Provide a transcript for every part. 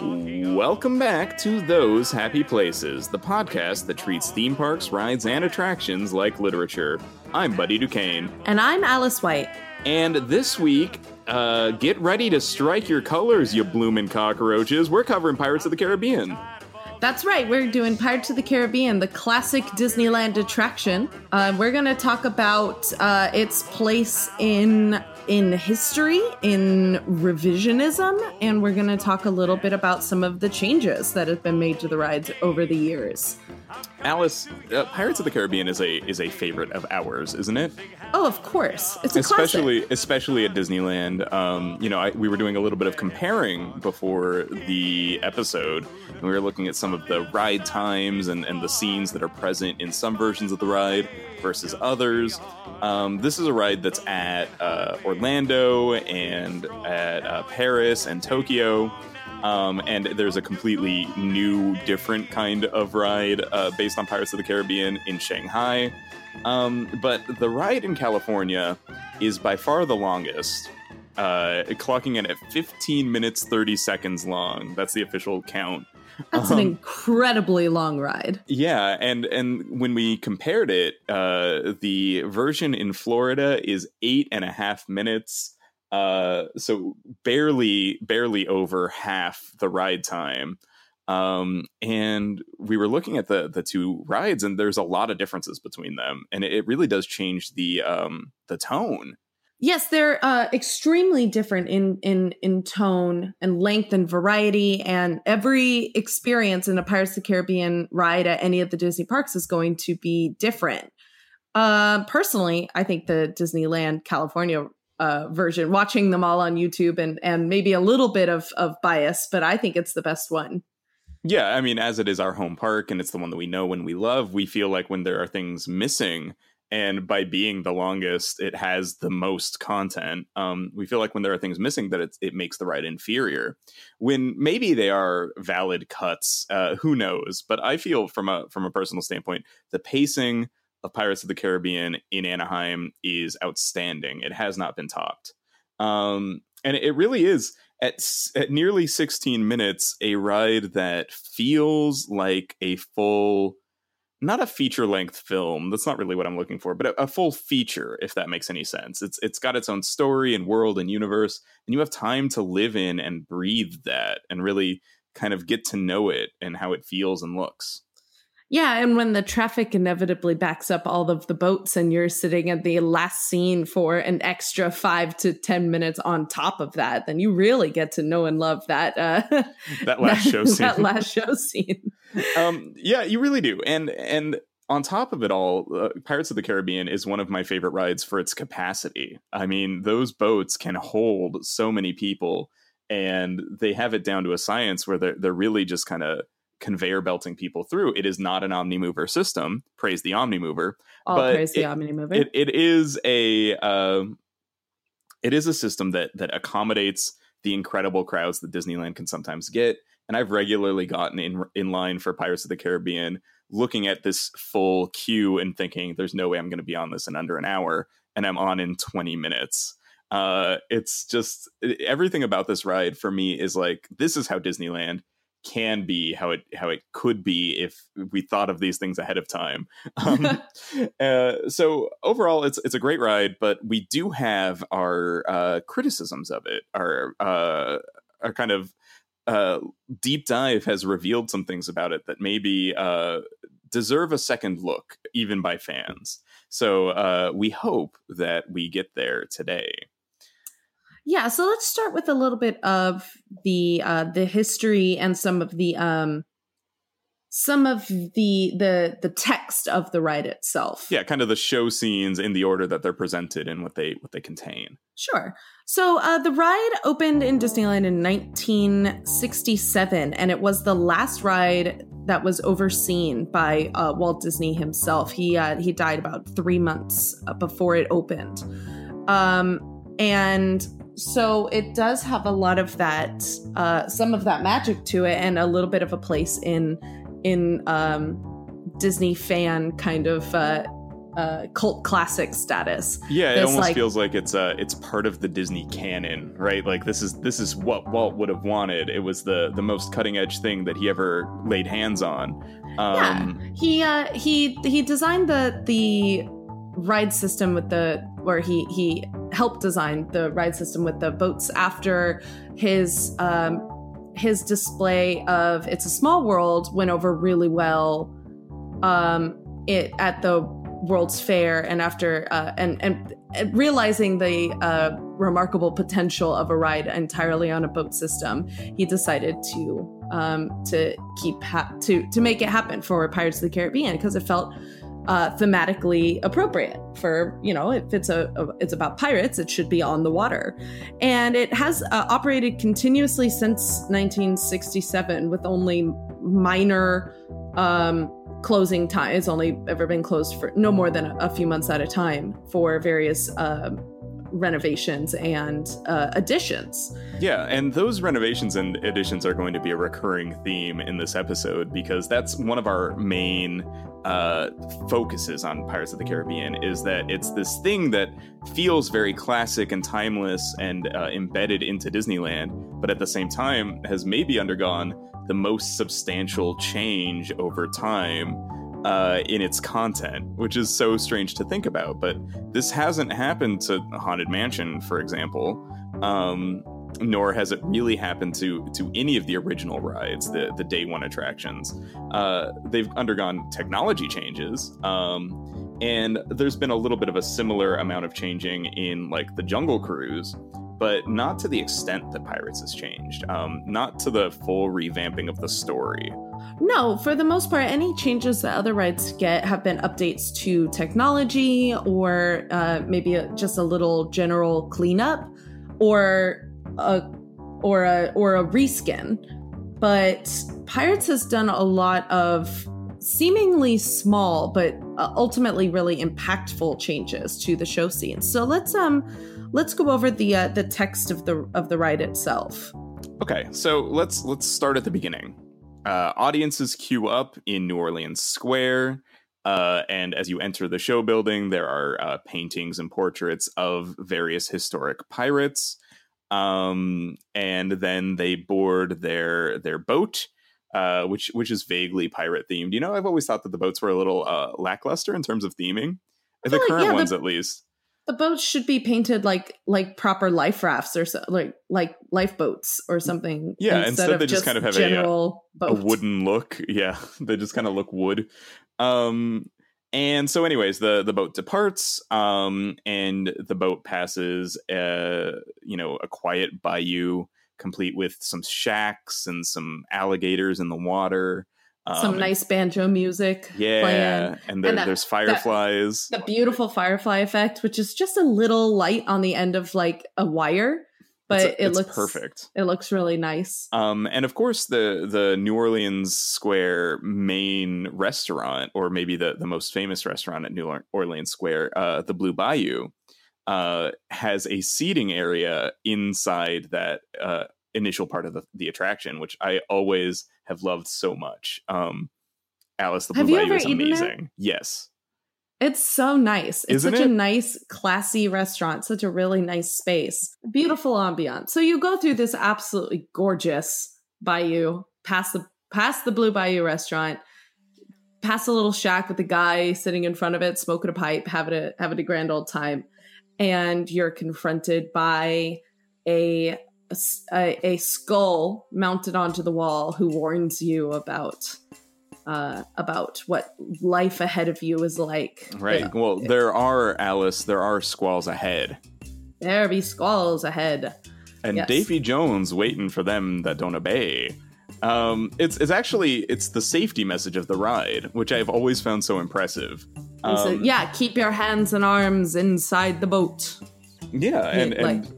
Welcome back to Those Happy Places, the podcast that treats theme parks, rides, and attractions like literature. I'm Buddy Duquesne. And I'm Alice White. And this week, uh, get ready to strike your colors, you bloomin' cockroaches. We're covering Pirates of the Caribbean. That's right. We're doing Pirates of the Caribbean, the classic Disneyland attraction. Uh, we're going to talk about uh, its place in in history, in revisionism, and we're going to talk a little bit about some of the changes that have been made to the rides over the years. Alice, uh, Pirates of the Caribbean is a is a favorite of ours, isn't it? Oh, of course, it's a especially classic. especially at Disneyland. Um, you know, I, we were doing a little bit of comparing before the episode. And we were looking at some of the ride times and, and the scenes that are present in some versions of the ride versus others. Um, this is a ride that's at uh, Orlando and at uh, Paris and Tokyo. Um, and there's a completely new, different kind of ride uh, based on Pirates of the Caribbean in Shanghai. Um, but the ride in California is by far the longest, uh, clocking in at 15 minutes 30 seconds long. That's the official count. That's um, an incredibly long ride. Yeah, and and when we compared it, uh, the version in Florida is eight and a half minutes uh so barely barely over half the ride time um and we were looking at the the two rides and there's a lot of differences between them and it, it really does change the um the tone yes they're uh extremely different in in in tone and length and variety and every experience in a pirates of the caribbean ride at any of the disney parks is going to be different uh, personally, I think the Disneyland California uh, version, watching them all on YouTube and and maybe a little bit of of bias, but I think it's the best one. Yeah, I mean, as it is our home park and it's the one that we know and we love, we feel like when there are things missing, and by being the longest, it has the most content. Um, we feel like when there are things missing, that it makes the ride inferior. When maybe they are valid cuts, uh, who knows? But I feel from a from a personal standpoint, the pacing, of Pirates of the Caribbean in Anaheim is outstanding. It has not been topped. Um, and it really is at, at nearly 16 minutes a ride that feels like a full not a feature length film that's not really what i'm looking for but a, a, full feature if that makes any sense. It's it's got its own story and world and universe and you have time to live in and breathe that and really kind of get to know it and how it feels and looks yeah, and when the traffic inevitably backs up all of the boats and you're sitting at the last scene for an extra five to 10 minutes on top of that, then you really get to know and love that, uh, that last that, show scene. That last show scene. um, yeah, you really do. And, and, on top of it all, uh, Pirates of the Caribbean is one of my favorite rides for its capacity. I mean, those boats can hold so many people, and they have it down to a science where they're they're really just kind of conveyor belting people through. It is not an OmniMover system. Praise the OmniMover. All but praise it, the OmniMover. It, it is a uh, it is a system that that accommodates the incredible crowds that Disneyland can sometimes get. And I've regularly gotten in in line for Pirates of the Caribbean, looking at this full queue and thinking, "There's no way I'm going to be on this in under an hour," and I'm on in 20 minutes. Uh, it's just everything about this ride for me is like this is how Disneyland can be how it how it could be if we thought of these things ahead of time. Um, uh, so overall, it's it's a great ride, but we do have our uh, criticisms of it. Our uh, our kind of uh, deep dive has revealed some things about it that maybe uh, deserve a second look, even by fans. So uh, we hope that we get there today. Yeah, so let's start with a little bit of the uh, the history and some of the um, some of the the the text of the ride itself. Yeah, kind of the show scenes in the order that they're presented and what they what they contain. Sure. So uh, the ride opened in Disneyland in 1967, and it was the last ride that was overseen by uh, Walt Disney himself. He uh, he died about three months uh, before it opened, um, and so it does have a lot of that uh, some of that magic to it and a little bit of a place in in um, disney fan kind of uh, uh, cult classic status. Yeah, it almost like- feels like it's uh it's part of the Disney canon, right? Like this is this is what Walt would have wanted. It was the the most cutting edge thing that he ever laid hands on. Um He uh, he he designed the the ride system with the where he he helped design the ride system with the boats after his um his display of it's a small world went over really well um it at the world's fair and after uh and and, realizing the uh remarkable potential of a ride entirely on a boat system he decided to um to keep ha- to to make it happen for pirates of the caribbean because it felt uh, thematically appropriate for you know if it's a, a it's about pirates it should be on the water. And it has uh, operated continuously since 1967 with only minor um, closing time. It's only ever been closed for no more than a, a few months at a time for various um, renovations and uh, additions. Yeah, and those renovations and additions are going to be a recurring theme in this episode because that's one of our main uh, focuses on Pirates of the Caribbean is that it's this thing that feels very classic and timeless and uh, embedded into Disneyland, but at the same time has maybe undergone the most substantial change over time uh, in its content, which is so strange to think about. But this hasn't happened to Haunted Mansion, for example. Um, nor has it really happened to to any of the original rides, the the day one attractions. Uh, they've undergone technology changes, um, and there's been a little bit of a similar amount of changing in like the Jungle Cruise, but not to the extent that Pirates has changed. Um, not to the full revamping of the story. No, for the most part, any changes that other rides get have been updates to technology or uh, maybe a, just a little general cleanup or a or a or a reskin. But Pirates has done a lot of seemingly small but uh, ultimately really impactful changes to the show scene. So let's um let's go over the uh, the text of the of the ride itself. Okay, so let's let's start at the beginning. Uh, audiences queue up in New Orleans Square, uh, and as you enter the show building, there are uh, paintings and portraits of various historic pirates. Um, and then they board their their boat, uh, which which is vaguely pirate themed. You know, I've always thought that the boats were a little uh, lackluster in terms of theming. The like, current yeah, the- ones, at least. The boats should be painted like like proper life rafts or so, like like lifeboats or something. Yeah, instead they just kind of have a, general a boat. wooden look. Yeah, they just kind of look wood. Um, and so, anyways, the the boat departs, um, and the boat passes, uh, you know, a quiet bayou, complete with some shacks and some alligators in the water. Um, Some nice banjo music. yeah, playing. and, there, that- there's fireflies. The beautiful firefly effect, which is just a little light on the end of like a wire, but It's- it it's looks perfect. It looks really nice. Um, and of course, the the New Orleans Square main restaurant, or maybe the the most famous restaurant at New Orleans Square, uh, the Blue Bayou, uh, has a seating area inside that uh, initial part of the, the attraction, which I always have loved so much. Um, Alice, the Blue Bayou is amazing. Yes, It's so nice. It's Isn't such it? a nice, classy restaurant, such a really nice space. Beautiful ambiance. So you go through this absolutely gorgeous bayou, past the past the Blue Bayou restaurant, past a little shack with a guy sitting in front of it, smoking a pipe, having a having a grand old time. And you're confronted by a a, a skull mounted onto the wall who warns you about uh, about what life ahead of you is like. right. Yeah. Well, there are Alice. There are squalls ahead. There be squalls ahead. and Yes. Davy Jones waiting for them that don't obey. Um, it's it's actually it's the safety message of the ride, which I've always found so impressive. He said, Um, yeah, keep your hands and arms inside the boat. yeah, and Yeah, like- and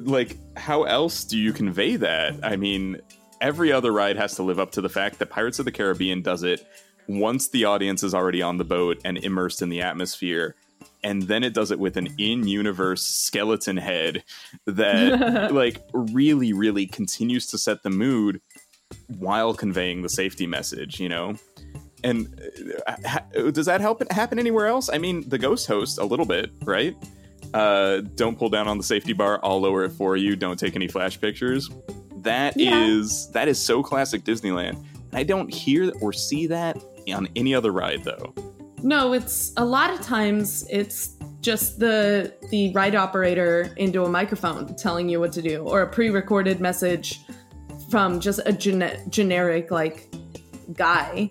like how else do you convey that? I mean, every other ride has to live up to the fact that Pirates of the Caribbean does it once the audience is already on the boat and immersed in the atmosphere. And then it does it with an in-universe skeleton head that like really really continues to set the mood while conveying the safety message you know and uh, ha- does that help happen anywhere else? I mean, the ghost host a little bit, right? Uh, don't pull down on the safety bar. I'll lower it for you. Don't take any flash pictures. That Yeah. is that is so classic Disneyland. And I don't hear or see that on any other ride though. No, it's a lot of times it's just the the ride operator into a microphone telling you what to do, or a pre-recorded message from just a gene- generic like guy.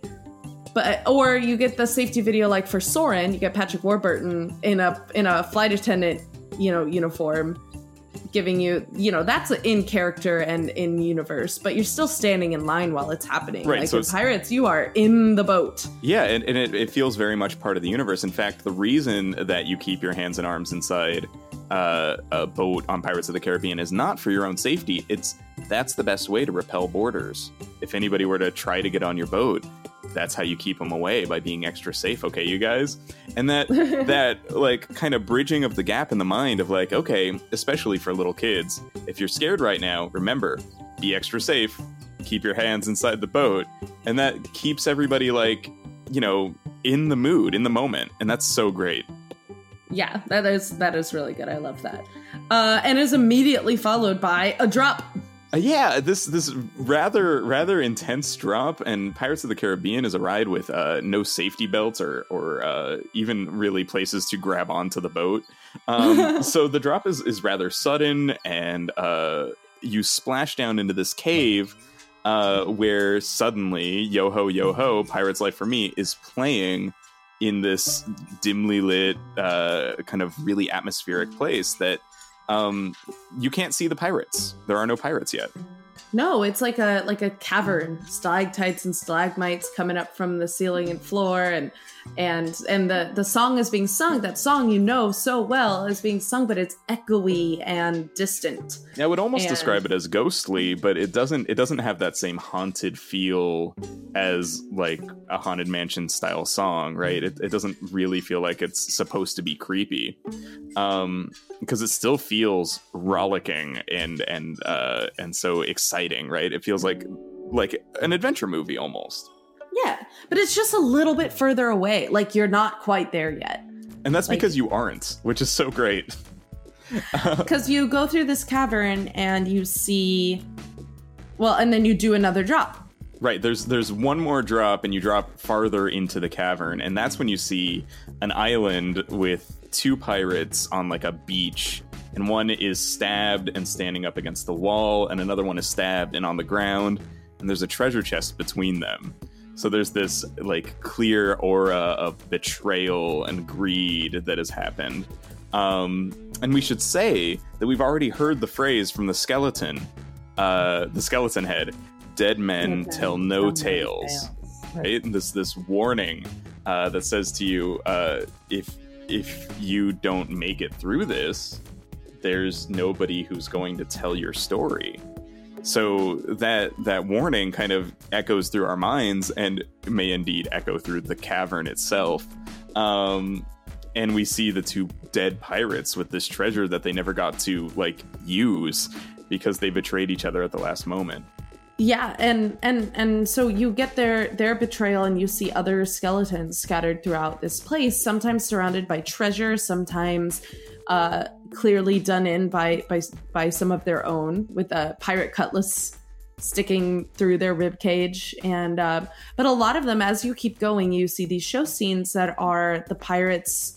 But or you get the safety video like for Soarin', you get Patrick Warburton in a in a flight attendant, you know, uniform giving you, you know, that's in character and in universe, but you're still standing in line while it's happening. Right, Like so in Pirates, you are in the boat. Yeah, and, and it, it feels very much part of the universe. In fact, the reason that you keep your hands and arms inside uh, a boat on Pirates of the Caribbean is not for your own safety. It's that's the best way to repel boarders. If anybody were to try to get on your boat, that's how you keep them away by being extra safe. Okay, you guys, and that that like kind of bridging of the gap in the mind of like, okay, especially for little kids, if you're scared right now, remember, be extra safe. Keep your hands inside the boat, and that keeps everybody like you know in the mood in the moment and that's so great Yeah, that is that is really good. I love that. Uh, and is immediately followed by a drop. Uh, yeah this this rather rather intense drop and pirates of the caribbean is a ride with uh, no safety belts or or uh, even really places to grab onto the boat. Um, so the drop is is rather sudden and uh, you splash down into this cave uh, where suddenly yo ho yo ho pirates life for me is playing in this dimly lit uh, kind of really atmospheric place that um, you can't see the pirates. There are no pirates yet. No, it's like a like a cavern, stalactites and stalagmites coming up from the ceiling and floor, and and and the the song is being sung. That song you know so well is being sung, but it's echoey and distant. I would almost And- describe it as ghostly, but it doesn't. It doesn't have that same haunted feel as like a haunted mansion style song, right? It, it doesn't really feel like it's supposed to be creepy, um, because it still feels rollicking and and uh, and so exciting, right? It feels like like an adventure movie almost. Yeah, but it's just a little bit further away. Like you're not quite there yet. And that's Like- because you aren't, which is so great. because you go through this cavern and you see well and then you do another drop Right, there's there's one more drop and you drop farther into the cavern and that's when you see an island with two pirates on like a beach and one is stabbed and standing up against the wall and another one is stabbed and on the ground and there's a treasure chest between them. So there's this like clear aura of betrayal and greed that has happened. Um, and we should say that we've already heard the phrase from the skeleton, uh, the skeleton head, "Dead men tell no tales." Right? And this this warning uh, that says to you, uh, if if you don't make it through this, there's nobody who's going to tell your story. So that that warning kind of echoes through our minds and may indeed echo through the cavern itself. Um, and we see the two dead pirates with this treasure that they never got to like use because they betrayed each other at the last moment. yeah and and and so you get their their betrayal and you see other skeletons scattered throughout this place sometimes surrounded by treasure sometimes uh clearly done in by by by some of their own with a pirate cutlass sticking through their rib cage. And uh, but a lot of them as you keep going you see these show scenes that are the pirates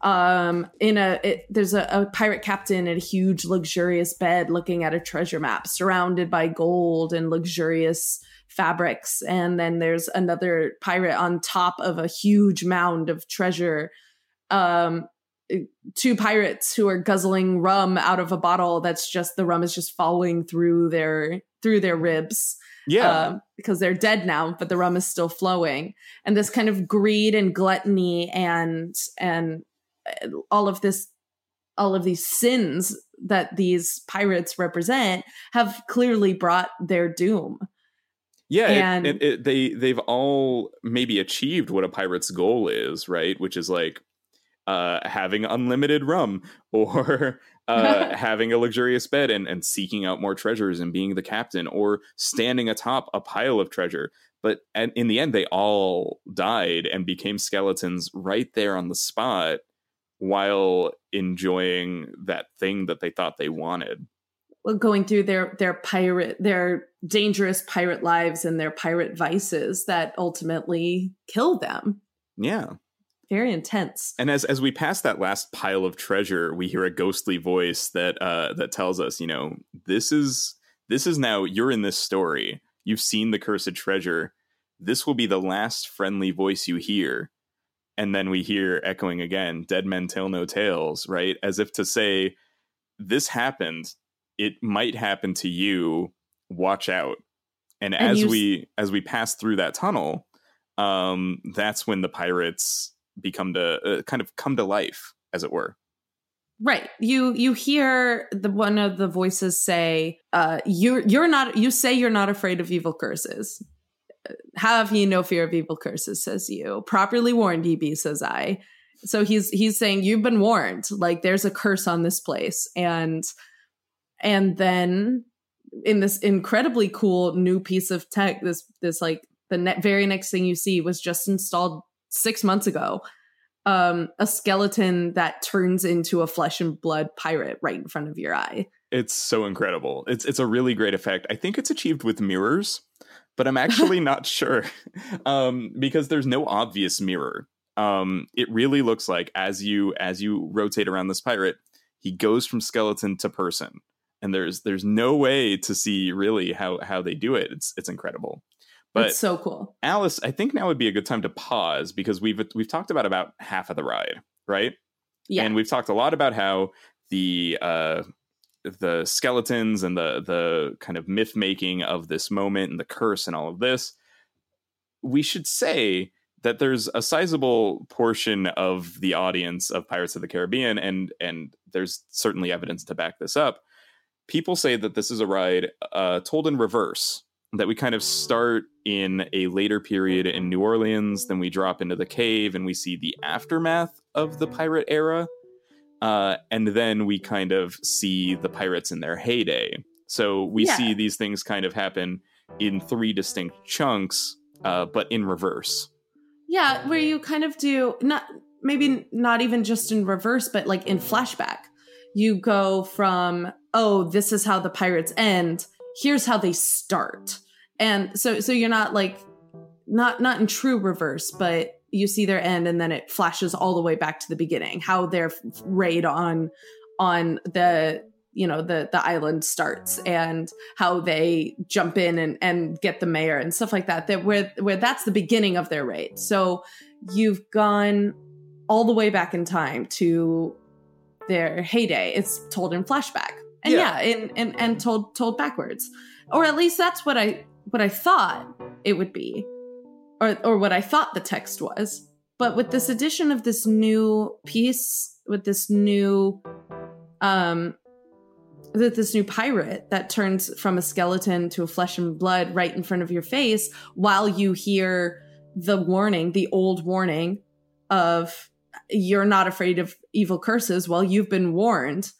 um in a it, there's a, a pirate captain in a huge luxurious bed looking at a treasure map surrounded by gold and luxurious fabrics. And then there's another pirate on top of a huge mound of treasure. Um two pirates who are guzzling rum out of a bottle that's just the rum is just falling through their through their ribs Yeah, um, because they're dead now, but the rum is still flowing, and this kind of greed and gluttony and and uh, all of this, all of these sins that these pirates represent have clearly brought their doom. Yeah, it- And- it, it, they they've all maybe achieved what a pirate's goal is, right? Which is like uh, having unlimited rum or uh, having a luxurious bed and, and seeking out more treasures and being the captain or standing atop a pile of treasure. but in the end they all died and became skeletons right there on the spot while enjoying that thing that they thought they wanted. Well, going through their their pirate their dangerous pirate lives and their pirate vices that ultimately kill them. Yeah very intense. And as as we pass that last pile of treasure we hear a ghostly voice that uh that tells us you know this is this is now you're in this story. You've seen the cursed treasure. This will be the last friendly voice you hear. And then we hear echoing again dead men tell no tales right? As if to say this happened. It might happen to you. Watch out. And, and as we as we pass through that tunnel um that's when the pirates become to uh, kind of come to life as it were. Right. You you hear the one of the voices say uh you're you're not you say you're not afraid of evil curses. Have ye no fear of evil curses says you. Properly warned ye be says i. So he's he's saying you've been warned. Like there's a curse on this place. And and then in this incredibly cool new piece of tech this this like the ne- very next thing you see was just installed six months ago um a skeleton that turns into a flesh and blood pirate right in front of your eye. It's so incredible. It's it's a really great effect. I think it's achieved with mirrors but i'm actually not sure um because there's no obvious mirror. Um it really looks like as you as you rotate around this pirate he goes from skeleton to person. And there's there's no way to see really how how they do it. It's it's incredible. But it's so cool. Alice, I think now would be a good time to pause because we've we've talked about about half of the ride, right? Yeah. And we've talked a lot about how the uh the skeletons and the the kind of myth making of this moment and the curse and all of this. We should say that there's a sizable portion of the audience of Pirates of the Caribbean and and there's certainly evidence to back this up people say that this is a ride uh, told in reverse that we kind of start in a later period in New Orleans, then we drop into the cave and we see the aftermath of the pirate era. Uh, and then we kind of see the pirates in their heyday. So we yeah. see these things kind of happen in three distinct chunks, uh, but in reverse. Yeah, where you kind of do not maybe not even just in reverse, but like in flashback. You go from oh, this is how the pirates end. Here's how they start. And so so you're not like not not in true reverse, but you see their end and then it flashes all the way back to the beginning, how their raid on on the you know the the island starts and how they jump in and and get the mayor and stuff like that that where where that's the beginning of their raid. So you've gone all the way back in time to their heyday. It's told in flashback and yeah, yeah and, and and told told backwards. Or at least that's what i what i thought it would be. Or or what i thought the text was. But with this addition of this new piece with this new um with this new pirate that turns from a skeleton to a flesh and blood right in front of your face while you hear the warning the old warning of you're not afraid of evil curses well you've been warned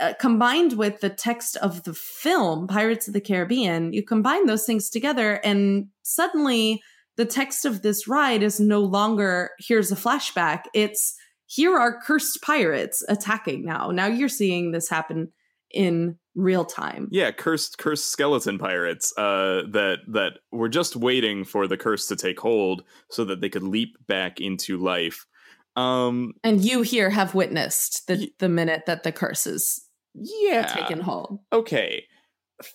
uh, combined with the text of the film Pirates of the Caribbean, you combine those things together, and suddenly the text of this ride is no longer here's a flashback. It's here are cursed pirates attacking now. Now you're seeing this happen in real time. Yeah, cursed cursed skeleton pirates uh that that were just waiting for the curse to take hold so that they could leap back into life. Um and you here have witnessed the y- the minute that the curse is yeah taken hold. Okay,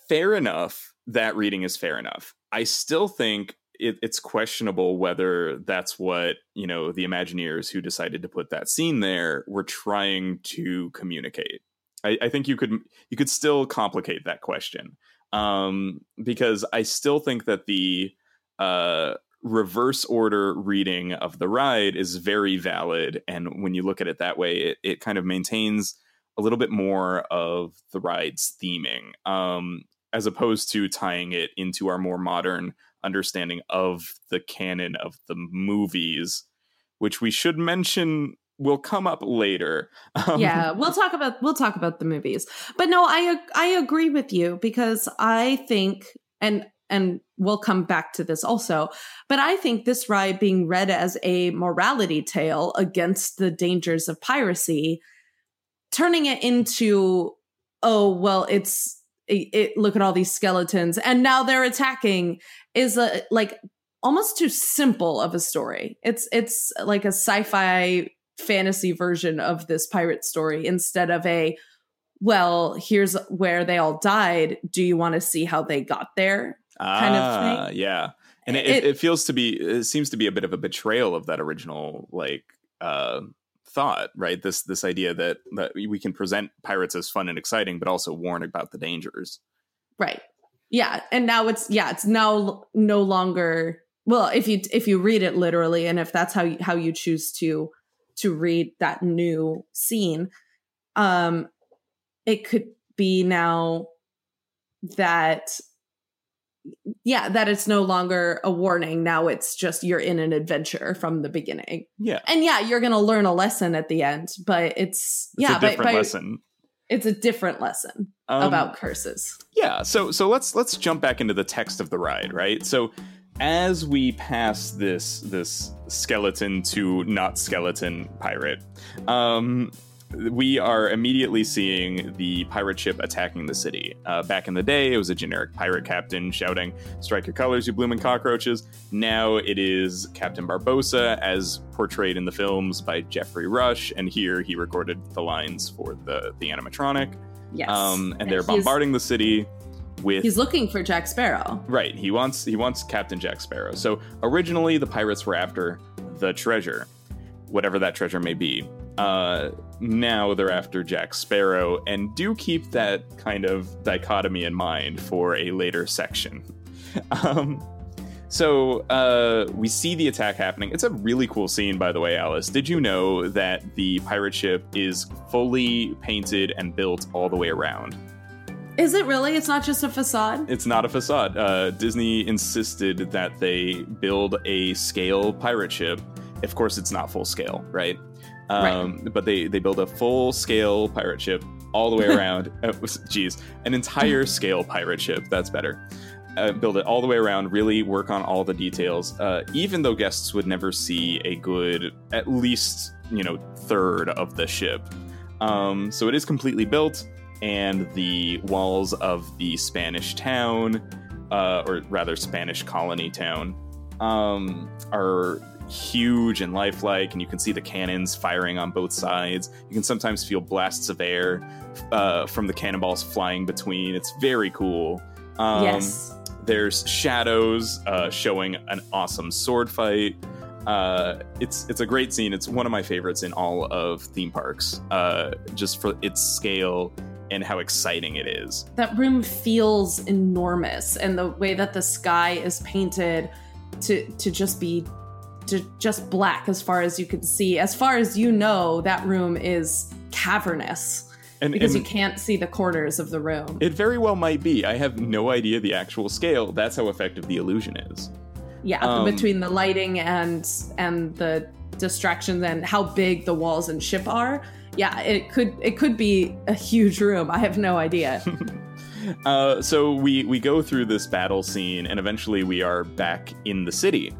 fair enough. That reading is fair enough. I still think it, it's questionable whether that's what you know the Imagineers who decided to put that scene there were trying to communicate. I, I think you could you could still complicate that question um, because I still think that the uh, reverse order reading of the ride is very valid, and when you look at it that way, it, it kind of maintains a little bit more of the ride's theming, um, as opposed to tying it into our more modern understanding of the canon of the movies, which we should mention will come up later. Um, yeah, we'll talk about we'll talk about the movies. But no, I I agree with you because I think and and we'll come back to this also, but I think this ride being read as a morality tale against the dangers of piracy, turning it into, oh, well, it's, it, it look at all these skeletons and now they're attacking is a like almost too simple of a story. It's it's like a sci-fi fantasy version of this pirate story instead of a well, here's where they all died. Do you want to see how they got there? Kind ah, of thing. Yeah. And it, it, it, feels to be, it seems to be a bit of a betrayal of that original, like, uh, thought, right? This, this idea that, that we can present pirates as fun and exciting, but also warn about the dangers. Right. Yeah. And now it's, yeah, it's now no longer, well, if you, if you read it literally, and if that's how you, how you choose to, to read that new scene, um, it could be now that yeah that it's no longer a warning. Now it's just you're in an adventure from the beginning. Yeah. And yeah you're gonna learn a lesson at the end but it's, it's yeah a different lesson. It's a different lesson um, about curses. yeah so so let's let's jump back into the text of the ride right? So as we pass this this skeleton to not skeleton pirate um we are immediately seeing the pirate ship attacking the city. Uh, back in the day, it was a generic pirate captain shouting, Strike your colors, you blooming cockroaches. Now it is Captain Barbossa, as portrayed in the films by Geoffrey Rush, and here he recorded the lines for the, the animatronic. Yes. Um, and, and they're bombarding the city with He's looking for Jack Sparrow. Right. He wants he wants Captain Jack Sparrow. So originally the pirates were after the treasure, whatever that treasure may be. Uh, now they're after Jack Sparrow, and do keep that kind of dichotomy in mind for a later section. um, so uh, we see the attack happening. It's a really cool scene, by the way, Alice. Did you know that the pirate ship is fully painted and built all the way around? Is it really? It's not just a facade? It's not a facade. Uh, Disney insisted that they build a scale pirate ship. Of course, it's not full scale, right? Um, right. But they they build a full scale pirate ship all the way around. Geez, an entire scale pirate ship. That's better. Uh, build it all the way around. Really work on all the details. Uh, even though guests would never see a good, at least you know, third of the ship. Um, so it is completely built, and the walls of the Spanish town, uh, or rather Spanish colony town, um, are huge and lifelike, and you can see the cannons firing on both sides. You can sometimes feel blasts of air uh, from the cannonballs flying between. It's very cool. Um, yes. There's shadows uh, showing an awesome sword fight. Uh, it's it's a great scene. It's one of my favorites in all of theme parks, uh, just for its scale and how exciting it is. That room feels enormous, and the way that the sky is painted to to just be to just black as far as you can see. As far as you know, that room is cavernous. And, because and you can't see the corners of the room. It very well might be. I have no idea the actual scale. That's how effective the illusion is. Yeah, um, between the lighting and and the distractions and how big the walls and ship are. Yeah, it could it could be a huge room. I have no idea. uh, so we we go through this battle scene, and eventually we are back in the city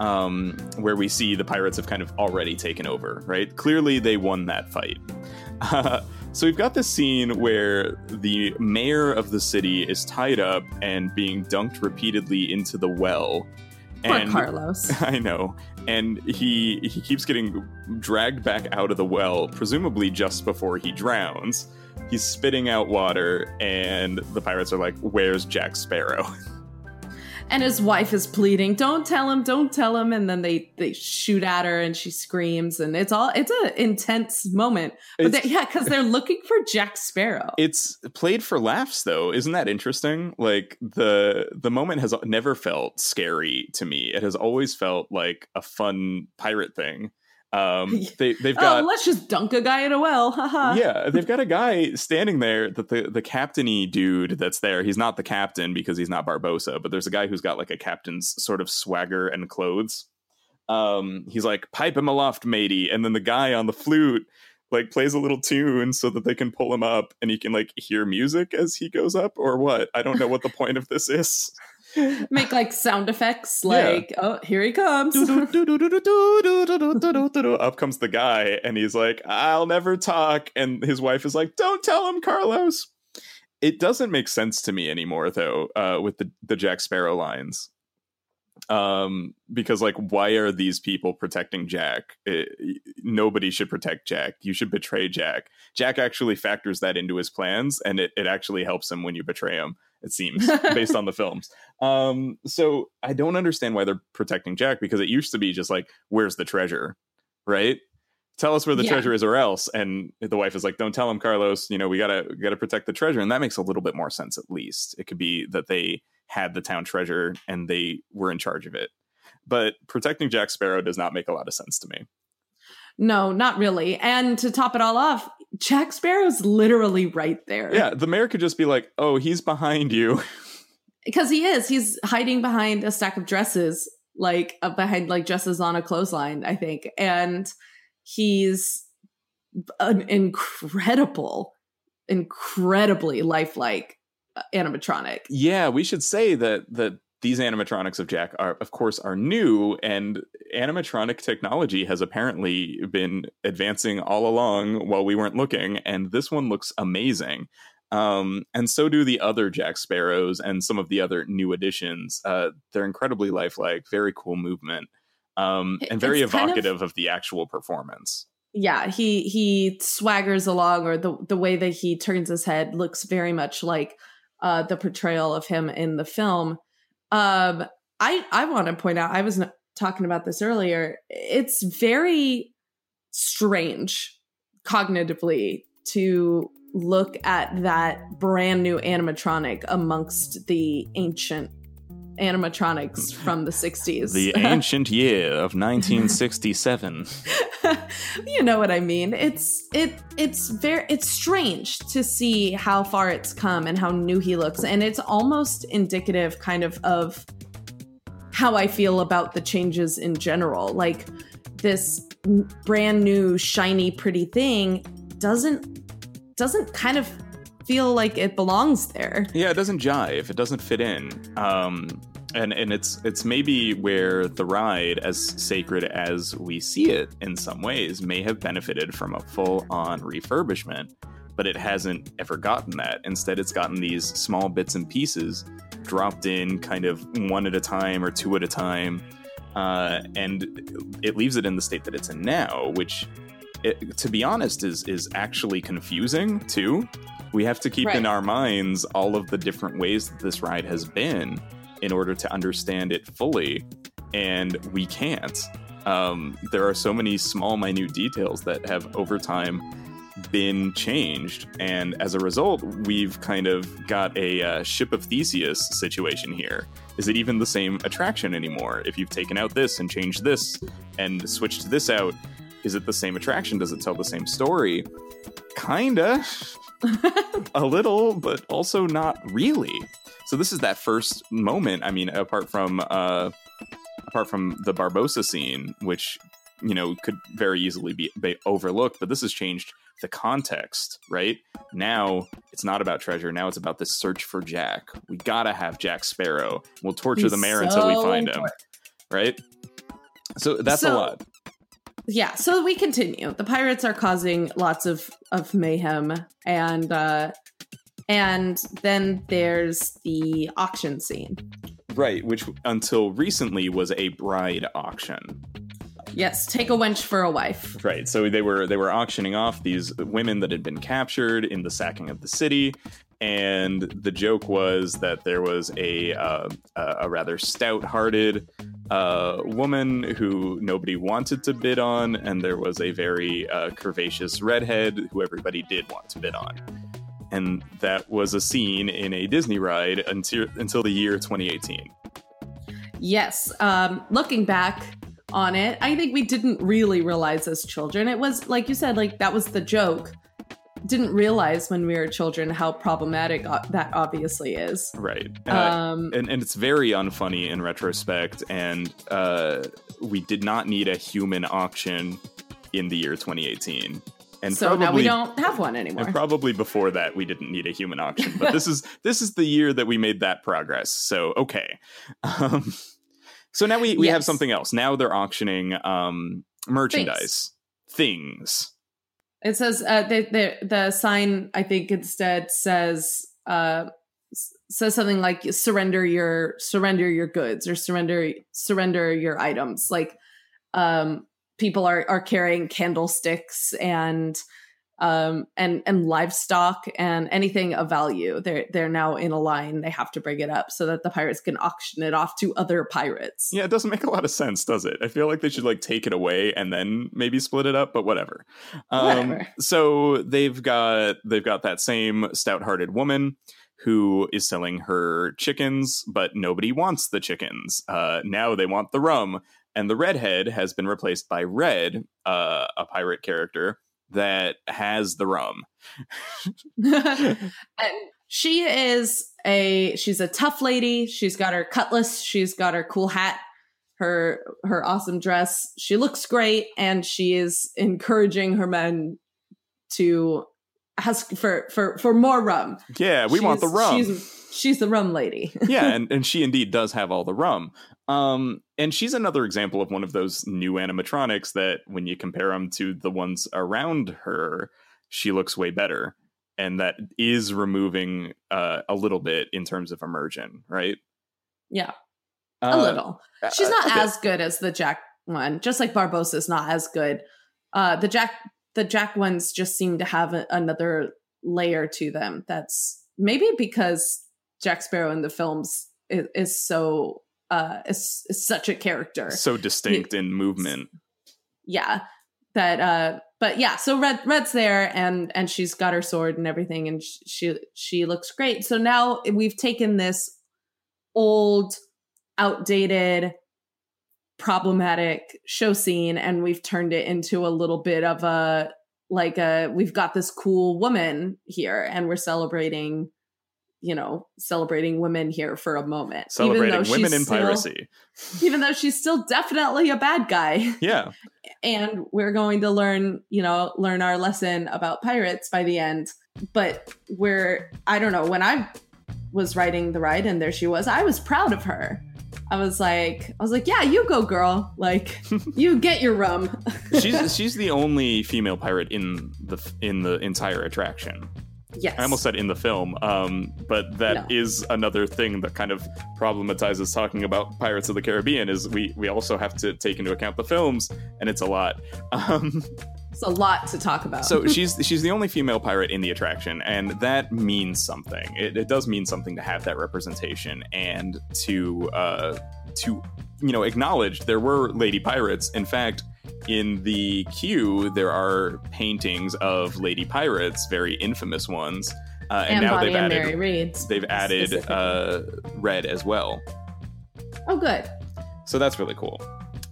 um, where we see the pirates have kind of already taken over, right? Clearly, they won that fight. Uh, so we've got this scene where the mayor of the city is tied up and being dunked repeatedly into the well. Poor and, Carlos. I know. And he he keeps getting dragged back out of the well, presumably just before he drowns. He's spitting out water, and the pirates are like, Where's Jack Sparrow? and his wife is pleading don't tell him don't tell him. And then they they shoot at her and she screams and it's all it's an intense moment. But they, yeah because they're looking for jack sparrow. It's played for laughs though. Isn't that interesting? Like the the moment has never felt scary to me. It has always felt like a fun pirate thing um, they they've oh, got. Oh, let's just dunk a guy in a well. yeah, they've got a guy standing there that the the captainy dude that's there. He's not the captain because he's not Barbossa, but there's a guy who's got like a captain's sort of swagger and clothes. Um, he's like pipe him aloft, matey, and then the guy on the flute like plays a little tune so that they can pull him up and he can like hear music as he goes up or what i don't know what the point of this is Make like sound effects, like oh, here he comes. Up comes the guy, and he's like, "I'll never talk," and his wife is like, "Don't tell him, Carlos." It doesn't make sense to me anymore, though, uh, with the the Jack Sparrow lines um because like why are these people protecting jack it, nobody should protect jack you should betray jack jack actually factors that into his plans and it, it actually helps him when you betray him it seems based on the films um so i don't understand why they're protecting jack because it used to be just like where's the treasure right tell us where the yeah. treasure is or else and the wife is like don't tell him carlos you know we gotta we gotta protect the treasure and that makes a little bit more sense at least it could be that they had the town treasure and they were in charge of it. But protecting Jack Sparrow does not make a lot of sense to me. No, not really. And to top it all off, Jack Sparrow's literally right there. Yeah, the mayor could just be like, "Oh, he's behind you." Because he is. He's hiding behind a stack of dresses, like uh, behind like dresses on a clothesline, I think. And he's an incredible, incredibly lifelike animatronic. Yeah, we should say that that these animatronics of Jack are of course are new and animatronic technology has apparently been advancing all along while we weren't looking and this one looks amazing. Um, and so do the other Jack Sparrows and some of the other new additions. Uh, they're incredibly lifelike, very cool movement, um, and very it's evocative kind of, of the actual performance yeah he he swaggers along or the the way that he turns his head looks very much like uh, the portrayal of him in the film. Um, I I want to point out I was talking about this earlier. It's very strange cognitively to look at that brand new animatronic amongst the ancient animatronics mm. from the 60s. The ancient year of 1967. you know what I mean. It's it it's very it's strange to see how far it's come and how new he looks and it's almost indicative kind of of how I feel about the changes in general. Like this brand new shiny pretty thing doesn't doesn't kind of feel like it belongs there. Yeah, it doesn't jive. It doesn't fit in. Um, and and it's it's maybe where the ride, as sacred as we see it in some ways, may have benefited from a full on refurbishment, but it hasn't ever gotten that. Instead, it's gotten these small bits and pieces dropped in, kind of one at a time or two at a time, uh, and it leaves it in the state that it's in now, which. It, to be honest, is is actually confusing too we have to keep right. in our minds all of the different ways that this ride has been in order to understand it fully, and we can't. Um, there are so many small, minute details that have over time been changed, and as a result, we've kind of got a uh, ship of Theseus situation here. Is it even the same attraction anymore? If you've taken out this and changed this and switched this out, is it the same attraction? Does it tell the same story? Kinda. a little, but also not really. So this is that first moment. I mean, apart from uh, apart from the Barbossa scene, which you know could very easily be, be overlooked, but this has changed the context. Right now, it's not about treasure. Now it's about the search for Jack. We gotta have Jack Sparrow. We'll torture He's the mayor so until we find important. him. Right. So that's so, a lot yeah so we continue. The pirates are causing lots of of mayhem and uh and then there's the auction scene. Right which until recently was a bride auction. Yes take a wench for a wife. Right so they were they were auctioning off these women that had been captured in the sacking of the city and the joke was that there was a uh, a rather stout-hearted uh, woman who nobody wanted to bid on, and there was a very uh, curvaceous redhead who everybody did want to bid on. And that was a scene in a Disney ride until until the year 2018. Yes, um, looking back on it, I think we didn't really realize as children. It was like you said, like that was the joke didn't realize when we were children how problematic that obviously is. Right. Uh, um, and, and it's very unfunny in retrospect. And uh, we did not need a human auction in the year 2018. And so now we don't have one anymore. And probably before that, we didn't need a human auction. But this is this is the year that we made that progress. So okay. Um, so now we, we yes. have something else. Now they're auctioning um, merchandise, things. things. It says uh, the, the the sign. I think instead says uh, says something like surrender your surrender your goods or surrender surrender your items. Like um, people are are carrying candlesticks and um, and and livestock and anything of value. They're they're now in a line. They have to bring it up so that the pirates can auction it off to other pirates. Yeah, it doesn't make a lot of sense, does it? I feel like they should like take it away and then maybe split it up, but whatever. Um, whatever. So they've got they've got that same stout-hearted woman who is selling her chickens, but nobody wants the chickens. Uh, now they want the rum, and the redhead has been replaced by Red, uh, a pirate character that has the rum. she is a she's a tough lady. She's got her cutlass, she's got her cool hat, her her awesome dress. She looks great and she is encouraging her men to ask for for for more rum. Yeah, we she's, want the rum. She's she's the rum lady. yeah, and and she indeed does have all the rum. Um, and she's another example of one of those new animatronics that when you compare them to the ones around her, she looks way better. And that is removing uh, a little bit in terms of immersion, right? Yeah. Uh, a little. She's uh, not okay. as good as the Jack one, just like Barbossa is not as good. Uh, the Jack the Jack ones just seem to have a, another layer to them. That's maybe because Jack Sparrow in the films is, is so uh is, is such a character. So distinct he, in movement. Yeah. That uh but yeah so red red's there and and she's got her sword and everything and she she looks great. So now we've taken this old outdated problematic show scene and we've turned it into a little bit of a like a we've got this cool woman here and we're celebrating you know, celebrating women here for a moment. Celebrating women in still, piracy. Even though she's still definitely a bad guy. Yeah. and we're going to learn, you know, learn our lesson about pirates by the end. But we're, I don't know, when I was writing the ride and there she was, I was proud of her. I was like, I was like, yeah, you go, girl. Like, you get your rum. she's she's the only female pirate in the in the entire attraction. Yes. I almost said in the film, um, but that no. is another thing that kind of problematizes talking about Pirates of the Caribbean. Is we we also have to take into account the films, and it's a lot. Um, it's a lot to talk about. so she's she's the only female pirate in the attraction, and that means something. It, it does mean something to have that representation and to uh, to you know acknowledge there were lady pirates. In fact in the queue, there are paintings of lady pirates, very infamous ones. Uh, and, and, now Bonny they've and added they've added uh, red as well. Oh, good. So that's really cool.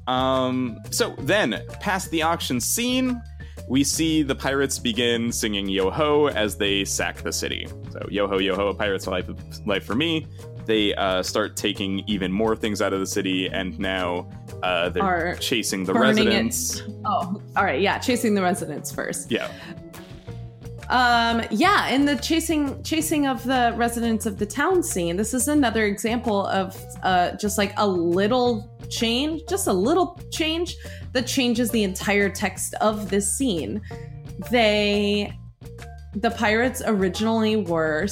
Um, so then, past the auction scene, we see the pirates begin singing "Yo Ho" as they sack the city. So "Yo Ho, Yo Ho, a pirate's life, life for me." They uh, start taking even more things out of the city, and now uh, they're Are chasing the residents. It. Oh, all right, yeah, chasing the residents first. Yeah. Um, yeah, in the chasing chasing of the residents of the town scene, this is another example of uh, just like a little change, just a little change that changes the entire text of this scene. They, the pirates originally were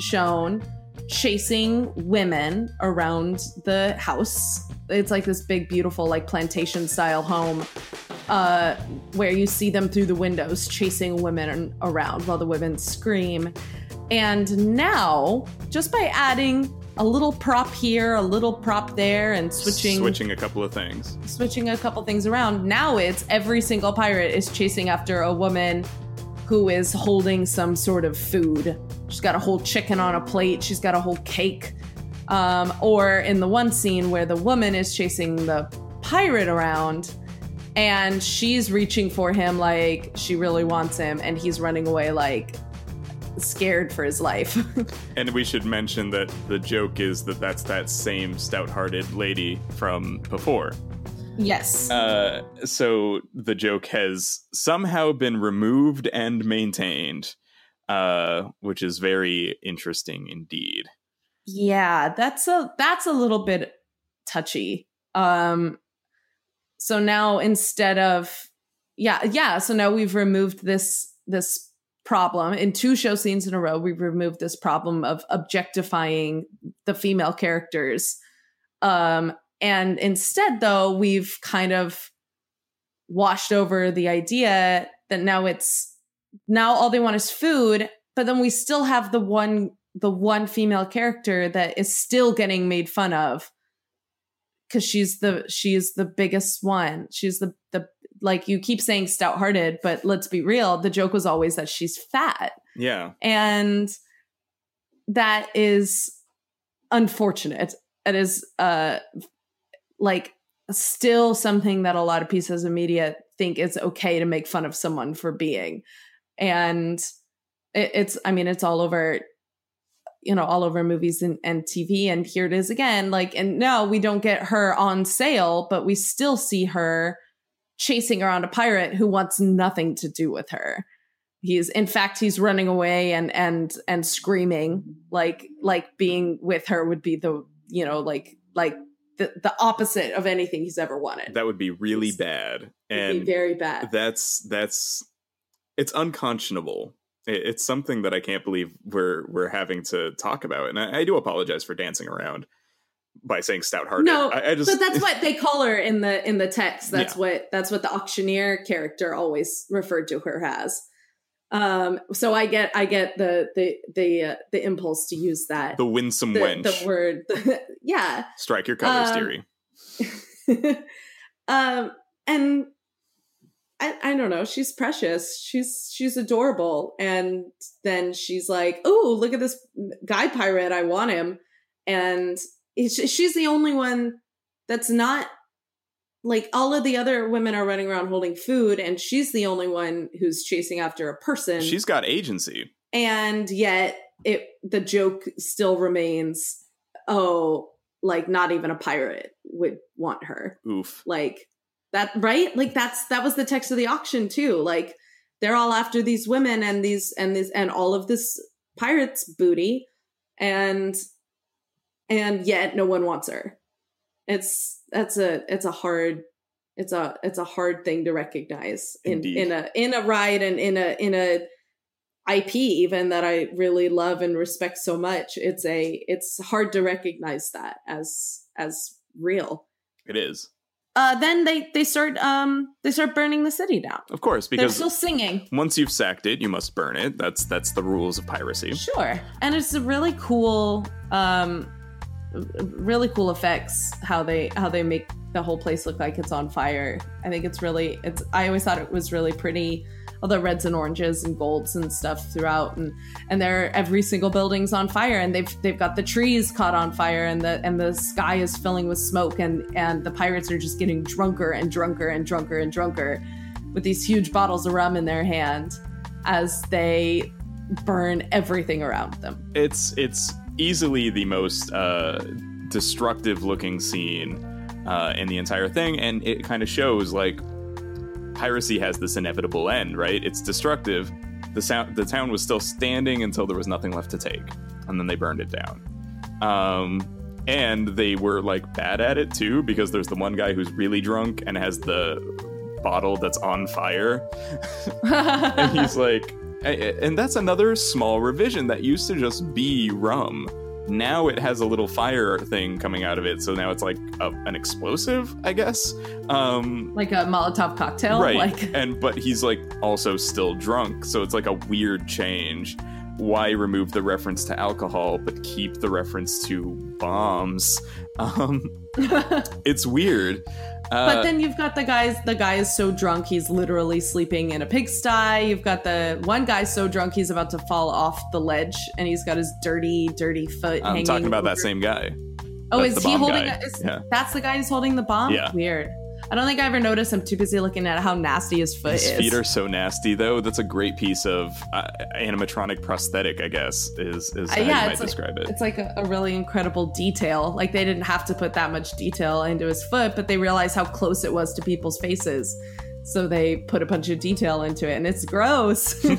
shown chasing women around the house. It's like this big, beautiful, like plantation style home uh, where you see them through the windows chasing women around while the women scream. And now, just by adding a little prop here, a little prop there, and switching switching a couple of things, switching a couple things around, now it's every single pirate is chasing after a woman who is holding some sort of food She's got a whole chicken on a plate. She's got a whole cake. Um, or in the one scene where the woman is chasing the pirate around and she's reaching for him like she really wants him and he's running away like scared for his life. and we should mention that the joke is that that's that same stout-hearted lady from before. Yes. Uh, so the joke has somehow been removed and maintained, uh, which is very interesting indeed. Yeah, that's a that's a little bit touchy. Um so now instead of yeah, yeah, so now we've removed this this problem in two show scenes in a row. We've removed this problem of objectifying the female characters. Um and instead though, we've kind of washed over the idea that now it's now all they want is food, but then we still have the one the one female character that is still getting made fun of because she's the she's the biggest one. She's the the like you keep saying stout hearted, but let's be real. The joke was always that she's fat, Yeah. and that is unfortunate. It is uh like still something that a lot of pieces of media think it's okay to make fun of someone for being, and it, it's I mean it's all over you know all over movies and, and tv and here it is again like and no we don't get her on sale but we still see her chasing around a pirate who wants nothing to do with her. He's in fact he's running away and and and screaming like like being with her would be the you know like like the, the opposite of anything he's ever wanted That would be really It's- bad. And very bad that's that's it's unconscionable. It- It's something that I can't believe we're we're having to talk about, and I, I do apologize for dancing around by saying stout hearted. No, I, I just but that's what they call her in the in the text that's Yeah. what that's what the auctioneer character always referred to her as um so i get i get the the the uh, the impulse to use that. The winsome the, wench. the word yeah. Strike your colors, Um, dearie. um and I, I don't know she's precious. She's she's adorable. And then she's like oh look at this guy pirate. I want him. And she's the only one that's not like all of the other women are running around holding food and she's the only one who's chasing after a person. She's got agency. and yet it the joke still remains oh like not even a pirate would want her. Oof. like that right? Like that's that was the text of the auction too. Like they're all after these women and these and this and all of this pirates booty and and yet no one wants her. It's that's a it's a hard it's a it's a hard thing to recognize in Indeed. in a in a ride and in a in a IP even that I really love and respect so much it's a it's hard to recognize that as as real It is. uh then they they start um they start burning the city down Of course, because they're still singing once you've sacked it, you must burn it. That's that's the rules of piracy. Sure. And it's a really cool um really cool effects how they how they make the whole place look like it's on fire. I think it's really it's I always thought it was really pretty all the reds and oranges and golds and stuff throughout and and they're every single building's on fire and they've they've got the trees caught on fire and the and the sky is filling with smoke and and the pirates are just getting drunker and drunker and drunker and drunker with these huge bottles of rum in their hand as they burn everything around them. It's it's easily the most uh, destructive looking scene uh, in the entire thing, and it kind of shows like piracy has this inevitable end, right? It's destructive. The sound, the town was still standing until there was nothing left to take, and then they burned it down. Um, and they were like bad at it too, because there's the one guy who's really drunk and has the bottle that's on fire, and he's like, and that's another small revision that used to just be rum. Now it has a little fire thing coming out of it, so now it's like a, an explosive, I guess. Um, like a Molotov cocktail. right Like and but he's like also still drunk so it's like a weird change why remove the reference to alcohol but keep the reference to bombs um it's weird but uh, then you've got the guys the guy is so drunk he's literally sleeping in a pigsty. You've got the one guy so drunk he's about to fall off the ledge and he's got his dirty, dirty foot i'm hanging. talking about that same guy Oh, That's is he holding it? Is, Yeah. That's the guy who's holding the bomb? Yeah. Weird. I don't think I ever noticed. I'm too busy looking at how nasty his foot His is. feet are so nasty, though. That's a great piece of uh, animatronic prosthetic, I guess, is, is Uh, yeah, you might like- describe it. It's like a, a really incredible detail. Like they didn't have to put that much detail into his foot, but they realized how close it was to people's faces. So they put a bunch of detail into it, and it's gross.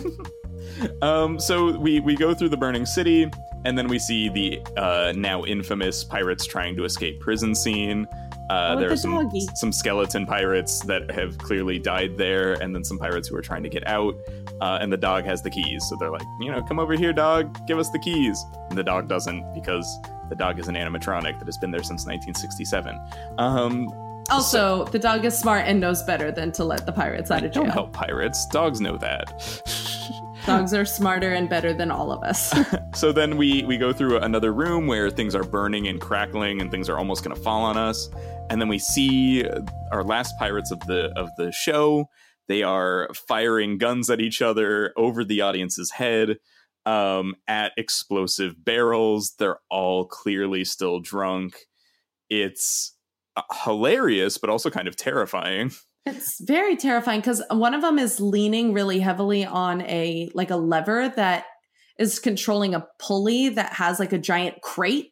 Um, so we we go through the burning city, and then we see the uh, now infamous pirates trying to escape prison scene. Uh, there the are some doggy. some skeleton pirates that have clearly died there, and then some pirates who are trying to get out. Uh, and the dog has the keys, so they're like, you know, come over here, dog, give us the keys. And the dog doesn't because the dog is an animatronic that has been there since 1967. Um, also, the dog is smart and knows better than to let the pirates out of jail. don't help pirates. Dogs know that. Dogs are smarter and better than all of us. So then we we go through another room where things are burning and crackling and things are almost going to fall on us. And then we see our last pirates of the of the show. They are firing guns at each other over the audience's head um, at explosive barrels. They're all clearly still drunk. It's uh, hilarious, but also kind of terrifying. It's very terrifying because one of them is leaning really heavily on a like a lever that is controlling a pulley that has like a giant crate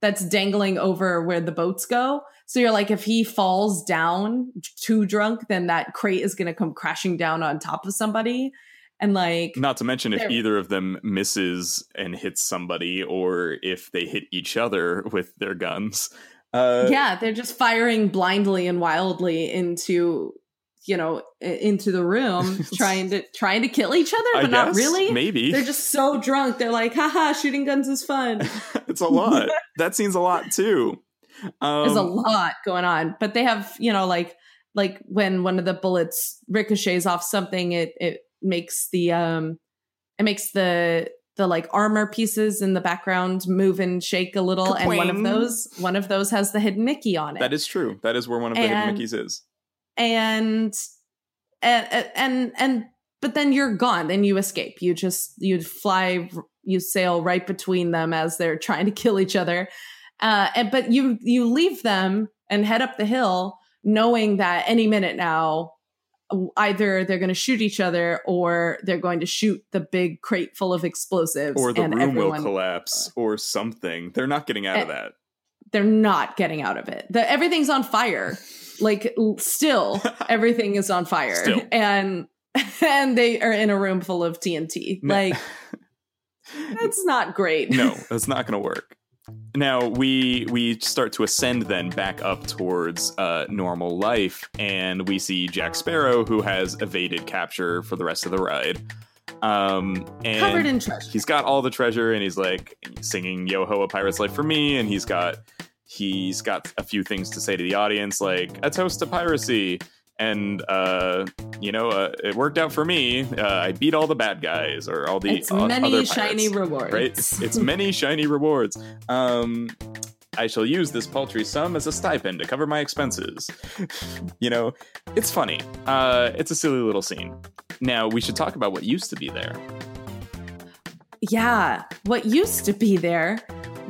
that's dangling over where the boats go. So you're like, if he falls down too drunk, then that crate is going to come crashing down on top of somebody. And like, Not to mention if either of them misses and hits somebody, or if they hit each other with their guns. Uh, yeah, they're just firing blindly and wildly into you know into the room trying to trying to kill each other I but not guess, really Maybe they're just so drunk they're like haha shooting guns is fun it's a lot. that seems a lot too. Um, there's a lot going on but they have you know like like when one of the bullets ricochets off something it it makes the um it makes the the like armor pieces in the background move and shake a little and one of those one of those has the hidden mickey on it That is true. That is where one of the hidden And- Mickeys is. and and and and but then you're gone then you escape you just you fly you sail right between them as they're trying to kill each other uh and but you you leave them and head up the hill knowing that any minute now either they're going to shoot each other or they're going to shoot the big crate full of explosives Or the and room will collapse, or something. They're not getting out of Eh, that. they're not getting out of it. The, everything's on fire. Like still, everything is on fire, Still. and and they are in a room full of TNT. No. Like that's not great. no, that's not going to work. Now we we start to ascend then back up towards uh, normal life, and we see Jack Sparrow who has evaded capture for the rest of the ride. Um, and covered in treasure. he's got all the treasure, and he's like singing "Yo Ho, a Pirate's Life for Me," and he's got he's got a few things to say to the audience, like a toast to piracy. And uh, you know, uh, it worked out for me. Uh, I beat all the bad guys, or all the It's many other shiny rewards. right? It's, it's many shiny rewards. Um, I shall use this paltry sum as a stipend to cover my expenses. you know, it's funny. Uh, it's a silly little scene. Now we should talk about what used to be there. yeah, what used to be there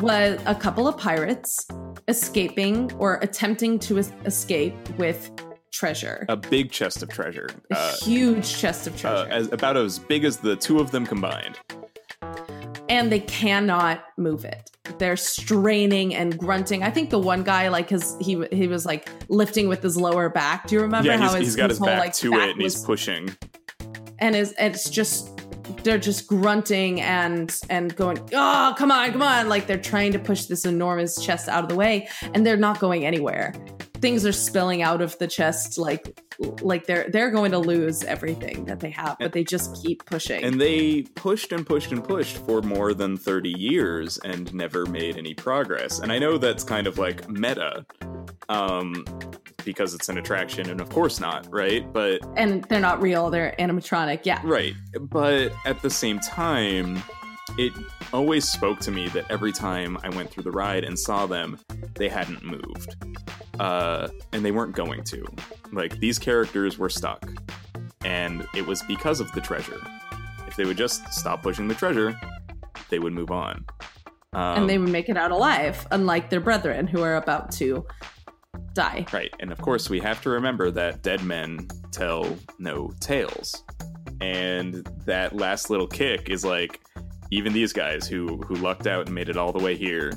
was a couple of pirates escaping or attempting to es- escape with treasure. A big chest of treasure, A uh, huge chest of uh, treasure. as about as big as the two of them combined. and they cannot move it. They're straining and grunting. I think the one guy, like his, he he was like lifting with his lower back. Do you remember yeah, how he's, his, he's got his, whole, back like, to back it and he's pushing. and is it's just they're just grunting and and going oh come on come on like they're trying to push this enormous chest out of the way and they're not going anywhere things are spilling out of the chest like like they're they're going to lose everything that they have but they just keep pushing And they pushed and pushed and pushed for more than 30 years and never made any progress. And I know that's kind of like meta, um, because it's an attraction, and of course not, right? But and they're not real they're animatronic yeah Right. But at the same time, it always spoke to me that every time I went through the ride and saw them, they hadn't moved. Uh, and they weren't going to. Like, these characters were stuck. And it was because of the treasure. If they would just stop pushing the treasure, they would move on. Um, and they would make it out alive unlike their brethren who are about to die. Right. And of course, we have to remember that dead men tell no tales. And that last little kick is like, even these guys who who lucked out and made it all the way here,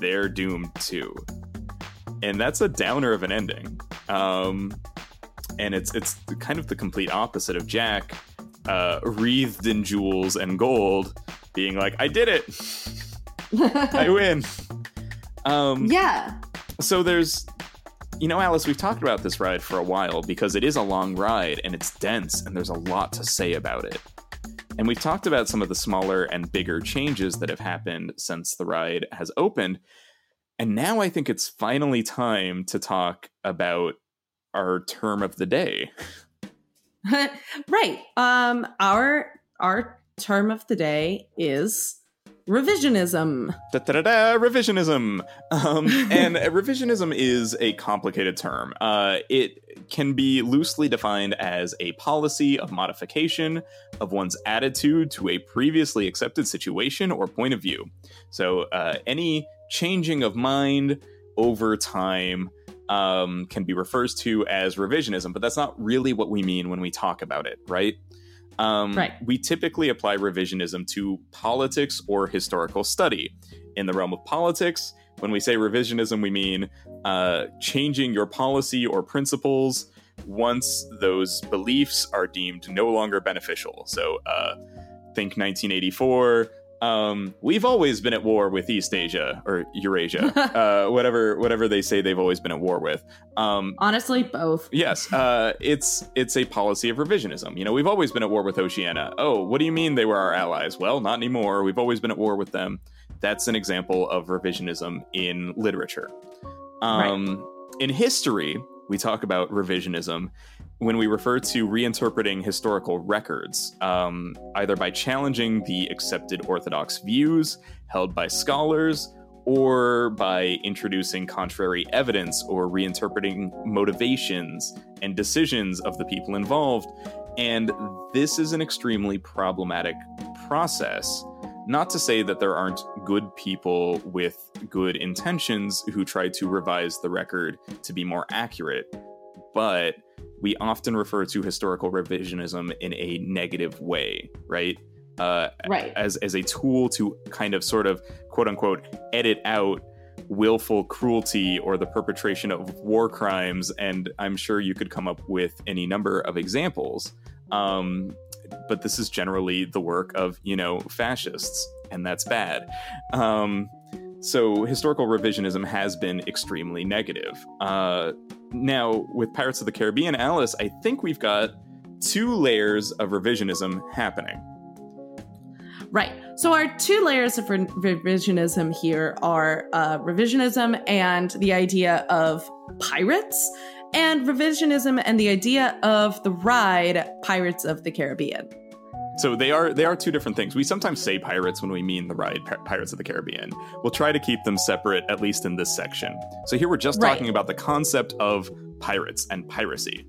they're doomed too. And that's a downer of an ending. Um, and it's it's kind of the complete opposite of Jack, uh, wreathed in jewels and gold, being like, "I did it, I win." Um, yeah. So there's, you know, Alice, we've talked about this ride for a while because it is a long ride and it's dense and there's a lot to say about it. And we've talked about some of the smaller and bigger changes that have happened since the ride has opened. And now I think it's finally time to talk about our term of the day. right. Um our our term of the day is revisionism. Da, da, da, da, revisionism. Um, and revisionism is a complicated term. Uh, it can be loosely defined as a policy of modification of one's attitude to a previously accepted situation or point of view. So, uh, any changing of mind over time um, can be referred to as revisionism, but that's not really what we mean when we talk about it, right? Um, Right. We typically apply revisionism to politics or historical study. In the realm of politics, when we say revisionism, we mean uh, changing your policy or principles once those beliefs are deemed no longer beneficial. So, uh, think 1984. Um, we've always been at war with East Asia or Eurasia, uh, whatever whatever they say they've always been at war with. Um, Honestly, both. Yes, uh, it's it's a policy of revisionism. You know, we've always been at war with Oceania. Oh, what do you mean they were our allies? Well, not anymore. We've always been at war with them. That's an example of revisionism in literature. Um, In history, we talk about revisionism when we refer to reinterpreting historical records, um, either by challenging the accepted orthodox views held by scholars or by introducing contrary evidence or reinterpreting motivations and decisions of the people involved. And this is an extremely problematic process. Not to say that there aren't good people with good intentions who try to revise the record to be more accurate, but we often refer to historical revisionism in a negative way, right? Uh, Right. as as a tool to kind of sort of quote unquote edit out willful cruelty or the perpetration of war crimes and i'm sure you could come up with any number of examples um, but this is generally the work of you know fascists and that's bad um, so historical revisionism has been extremely negative uh, now with pirates of the caribbean alice i think we've got two layers of revisionism happening Right. So our two layers of re- revisionism here are uh, revisionism and the idea of pirates, and revisionism and the idea of the ride Pirates of the Caribbean. So they are they are two different things. We sometimes say pirates when we mean the ride Pir- Pirates of the Caribbean. We'll try to keep them separate at least in this section. So here we're just Right. talking about the concept of pirates and piracy.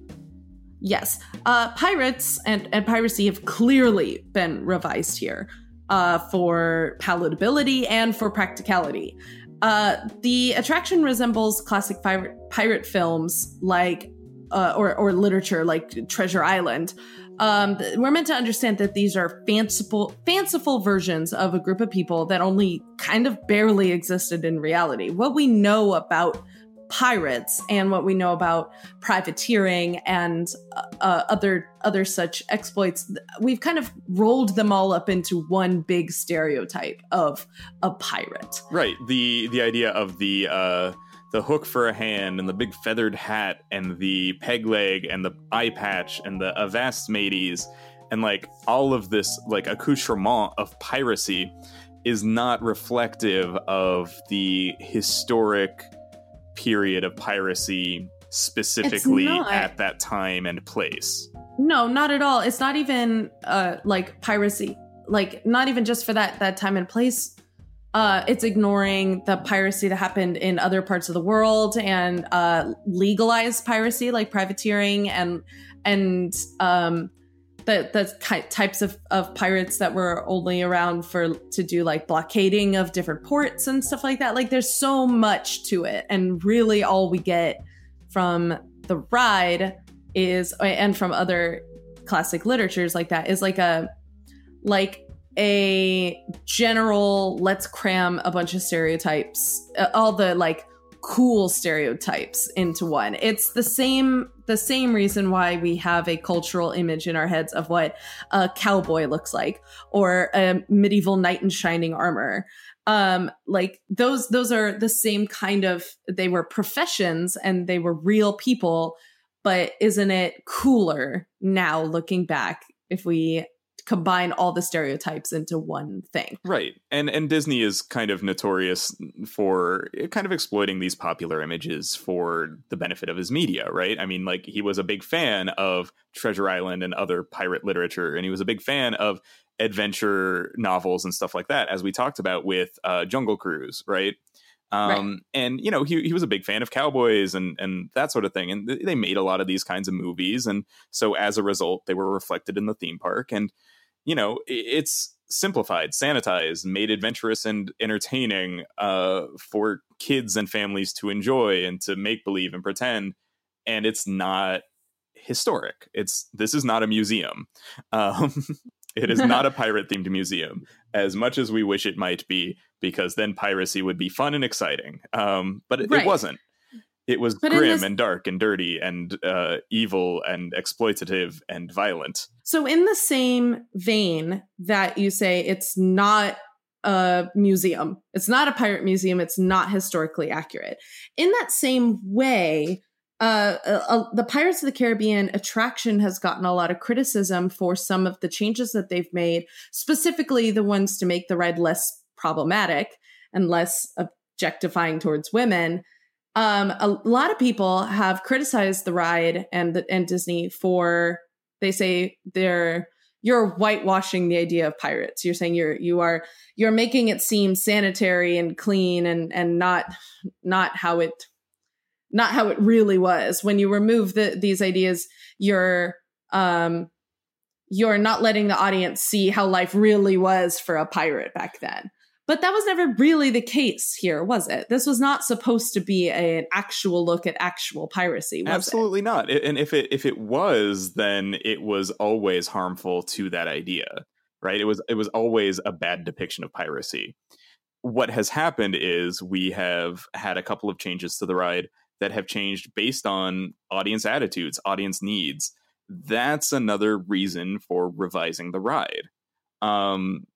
Yes, uh, pirates and, and piracy have clearly been revised here uh, for palatability and for practicality. Uh, the attraction resembles classic pirate, pirate films like uh, or, or literature like Treasure Island. Um, we're meant to understand that these are fanciful, fanciful versions of a group of people that only kind of barely existed in reality. What we know about pirates and what we know about privateering and uh, uh, other other such exploits we've kind of rolled them all up into one big stereotype of a pirate Right. The the idea of the uh the hook for a hand and the big feathered hat and the peg leg and the eye patch and the avast mateys and like all of this like accoutrement of piracy is not reflective of the historic period of piracy specifically at that time and place. no not at all. It's not even uh like piracy. Like not even just for that that time and place uh it's ignoring the piracy that happened in other parts of the world and uh legalized piracy like privateering and and um the the types of, of pirates that were only around for to do like blockading of different ports and stuff like that. Like there's so much to it, and really all we get from the ride is and from other classic literatures like that is like a like a general let's cram a bunch of stereotypes uh, all the like cool stereotypes into one. It's the same the same reason why we have a cultural image in our heads of what a cowboy looks like or a medieval knight in shining armor. Um like those those are the same kind of they were professions and they were real people but isn't it cooler now looking back if we combine all the stereotypes into one thing. Right. And and Disney is kind of notorious for kind of exploiting these popular images for the benefit of his media, right? I mean, like he was a big fan of Treasure Island and other pirate literature and he was a big fan of adventure novels and stuff like that as we talked about with uh, Jungle Cruise, right? Um, right. and you know, he he was a big fan of cowboys and and that sort of thing. And they made a lot of these kinds of movies. And so as a result, they were reflected in the theme park. And you know, it's simplified, sanitized, made adventurous and entertaining uh, for kids and families to enjoy and to make believe and pretend. And it's not historic. It's this is not a museum. Um, it is not a pirate themed museum, as much as we wish it might be, because then piracy would be fun and exciting. Um, but it, right. it wasn't. It was but grim this, and dark and dirty and uh, evil and exploitative and violent. So, in the same vein that you say it's not a museum, it's not a pirate museum, it's not historically accurate. In that same way, uh, uh, uh, the Pirates of the Caribbean attraction has gotten a lot of criticism for some of the changes that they've made, specifically the ones to make the ride less problematic and less objectifying towards women um, a lot of people have criticized the ride and and Disney for they say they're you're whitewashing the idea of pirates. You're saying you're you are you're making it seem sanitary and clean and and not not how it not how it really was. When you remove the, these ideas, you're um you're not letting the audience see how life really was for a pirate back then. But that was never really the case here, was it? This was not supposed to be a, an actual look at actual piracy. Absolutely it? not. And if it if it was, then it was always harmful to that idea, right? It was it was always a bad depiction of piracy. What has happened is we have had a couple of changes to the ride that have changed based on audience attitudes, audience needs. That's another reason for revising the ride. Um,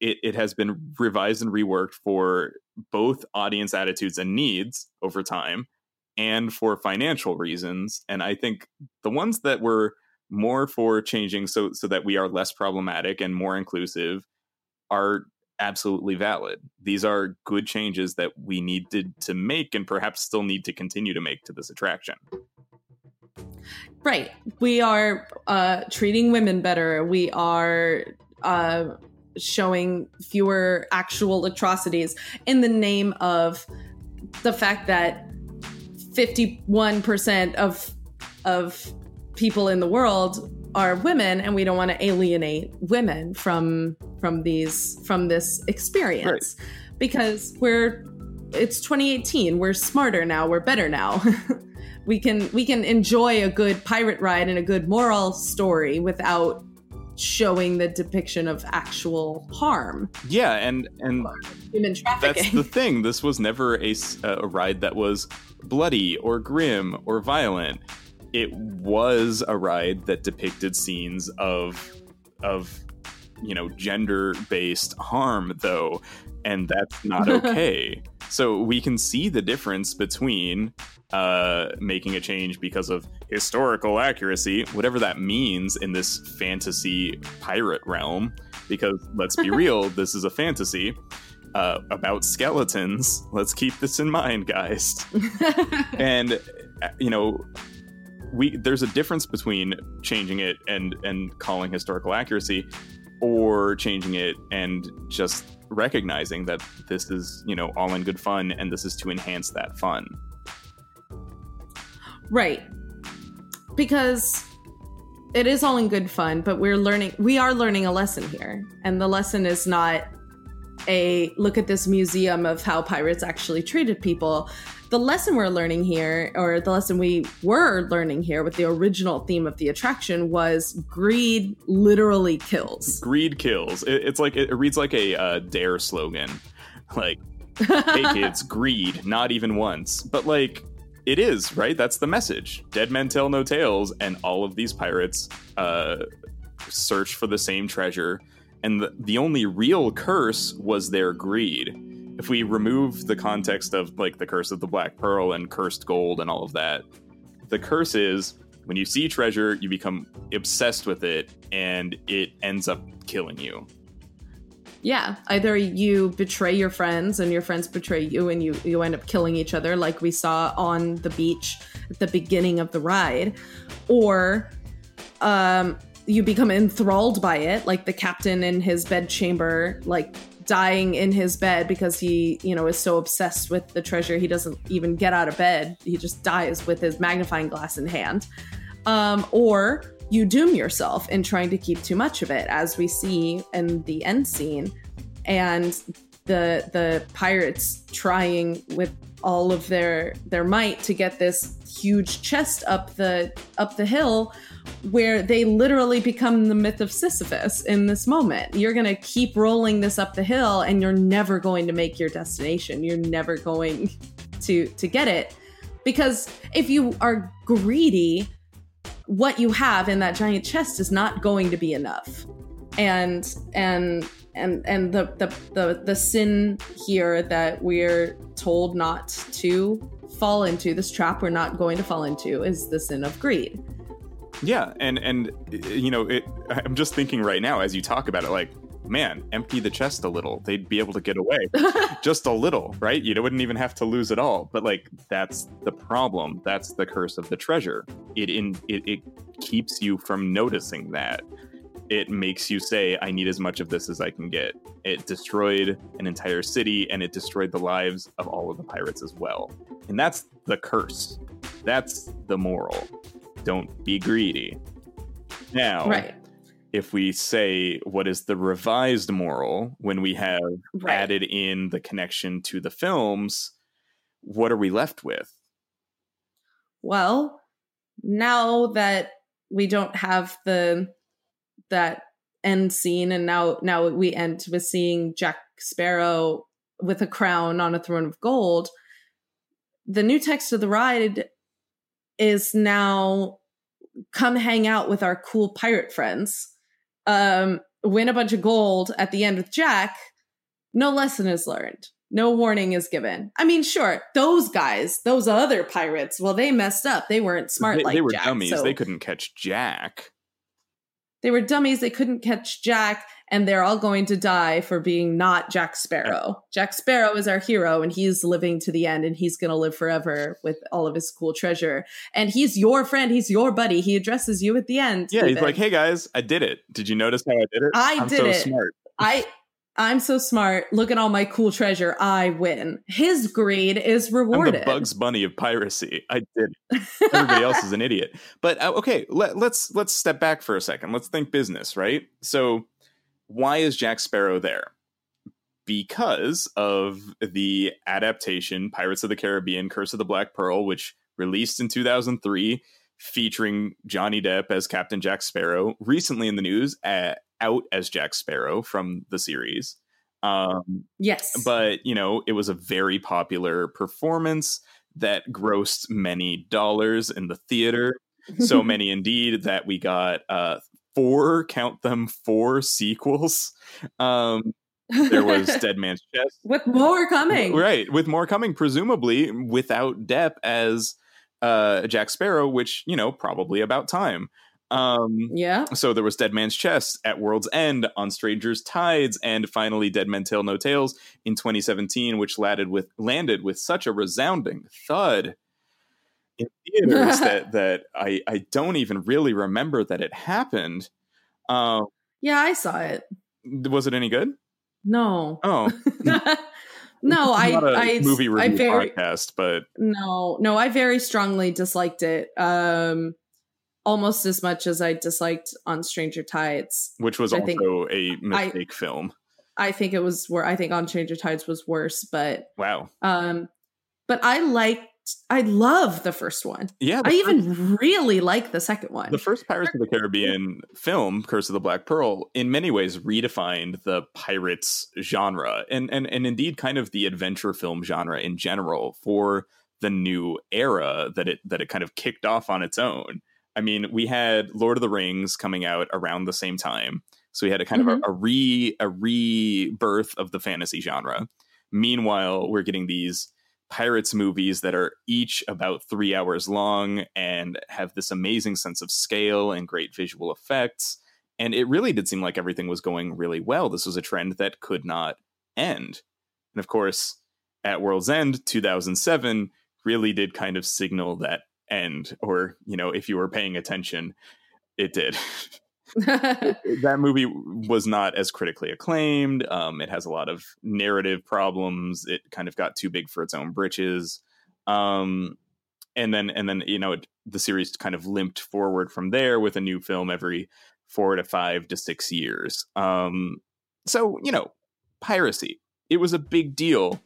it, it has been revised and reworked for both audience attitudes and needs over time and for financial reasons. And I think the ones that were more for changing so so that we are less problematic and more inclusive are absolutely valid. These are good changes that we needed to make and perhaps still need to continue to make to this attraction. Right. We are uh, treating women better. We are uh, showing fewer actual atrocities in the name of the fact that 51% of of people in the world are women and we don't want to alienate women from from these from this experience right. because we're it's 2018 we're smarter now we're better now we can we can enjoy a good pirate ride and a good moral story without showing the depiction of actual harm. Yeah, and and human trafficking. That's the thing. This was never a, a ride that was bloody or grim or violent. It was a ride that depicted scenes of of you know gender based harm though and that's not okay so we can see the difference between uh, making a change because of historical accuracy, whatever that means in this fantasy pirate realm. Because let's be real, this is a fantasy uh, about skeletons. Let's keep this in mind, guys. and uh, you know, we there's a difference between changing it and and calling historical accuracy, or changing it and just recognizing that this is you know all in good fun and this is to enhance that fun Right. Because it is all in good fun, but we're learning we are learning a lesson here. And the lesson is not a look at this museum of how pirates actually treated people. The lesson we're learning here, or the lesson we were learning here with the original theme of the attraction, was greed literally kills. Greed kills. It, it's like it reads like a uh, dare slogan, like "Hey kids, greed, not even once." But like it is right. That's the message. Dead men tell no tales, and all of these pirates uh, search for the same treasure and the, the only real curse was their greed. If we remove the context of like the curse of the black pearl and cursed gold and all of that, the curse is when you see treasure, you become obsessed with it and it ends up killing you. Yeah, either you betray your friends and your friends betray you and you you end up killing each other like we saw on the beach at the beginning of the ride or um you become enthralled by it like the captain in his bedchamber like dying in his bed because he you know is so obsessed with the treasure he doesn't even get out of bed. He just dies with his magnifying glass in hand. Um, or you doom yourself in trying to keep too much of it as we see in the end scene. And the the pirates trying with all of their their might to get this huge chest up the up the hill where they literally become the myth of Sisyphus in this moment. You're going to keep rolling this up the hill and you're never going to make your destination. You're never going to to get it because if you are greedy, what you have in that giant chest is not going to be enough. And and and and the the the, the sin here that we're told not to fall into this trap we're not going to fall into is the sin of greed yeah, and and you know, it, I'm just thinking right now as you talk about it, like, man, empty the chest a little. They'd be able to get away just a little, right? You wouldn't even have to lose it all. But like, that's the problem. That's the curse of the treasure. It in it, it keeps you from noticing that. It makes you say, I need as much of this as I can get. It destroyed an entire city and it destroyed the lives of all of the pirates as well. And that's the curse. That's the moral don't be greedy. Now, right. if we say what is the revised moral when we have right. added in the connection to the films, what are we left with? Well, now that we don't have the that end scene and now now we end with seeing Jack Sparrow with a crown on a throne of gold, the new text of the ride is now come hang out with our cool pirate friends, um, win a bunch of gold at the end with Jack. No lesson is learned. No warning is given. I mean, sure, those guys, those other pirates, well, they messed up. They weren't smart they, like They were Jack, dummies. So they couldn't catch Jack. They were dummies. They couldn't catch Jack and they're all going to die for being not Jack Sparrow. Jack Sparrow is our hero, and he's living to the end, and he's going to live forever with all of his cool treasure. And he's your friend, he's your buddy. He addresses you at the end. Yeah, he's like, "Hey guys, I did it. Did you notice how I did it? I I'm did so it. Smart. I." I'm so smart. Look at all my cool treasure. I win. His greed is rewarded. I'm the Bugs Bunny of piracy. I did. Everybody else is an idiot. But uh, okay, let, let's let's step back for a second. Let's think business, right? So why is Jack Sparrow there? Because of the adaptation Pirates of the Caribbean Curse of the Black Pearl, which released in 2003, featuring Johnny Depp as Captain Jack Sparrow, recently in the news, uh, out as Jack Sparrow from the series. Um, yes. But, you know, it was a very popular performance that grossed many dollars in the theater. so many indeed that we got uh, four, count them, four sequels. Um, there was Dead Man's Chest. With more coming. Right. With more coming, presumably without Depp as uh, Jack Sparrow, which, you know, probably about time. Um, yeah. So there was Dead Man's Chest at World's End, On Strangers' Tides, and finally Dead Men Tell No Tales in 2017, which landed with landed with such a resounding thud in theaters that that I I don't even really remember that it happened. Um, yeah, I saw it. Was it any good? No. Oh. no, I I movie review I very, podcast, but no, no, I very strongly disliked it. Um, almost as much as I disliked on Stranger Tides, which was I also think- a mistake film. I think it was where I think on Stranger Tides was worse, but Wow. um, but I liked, I love the first one. Yeah. I first- even really like the second one. the first Pirates of the Caribbean film, Curse of the Black Pearl, in many ways redefined the pirates genre and and and indeed kind of the adventure film genre in general for the new era that it that it kind of kicked off on its own. I mean, we had Lord of the Rings coming out around the same time. So we had a kind of a, mm-hmm. a re a rebirth of the fantasy genre. Meanwhile, we're getting these pirates movies that are each about three hours long and have this amazing sense of scale and great visual effects. And it really did seem like everything was going really well. This was a trend that could not end. And of course, at World's End 2007 really did kind of signal that end, or, you know, if you were paying attention, it did. that movie was not as critically acclaimed. Um, it has a lot of narrative problems. It kind of got too big for its own britches. Um, and then, and then, you know, it, the series kind of limped forward from there with a new film every four to five to six years. Um, so, you know, piracy. It was a big deal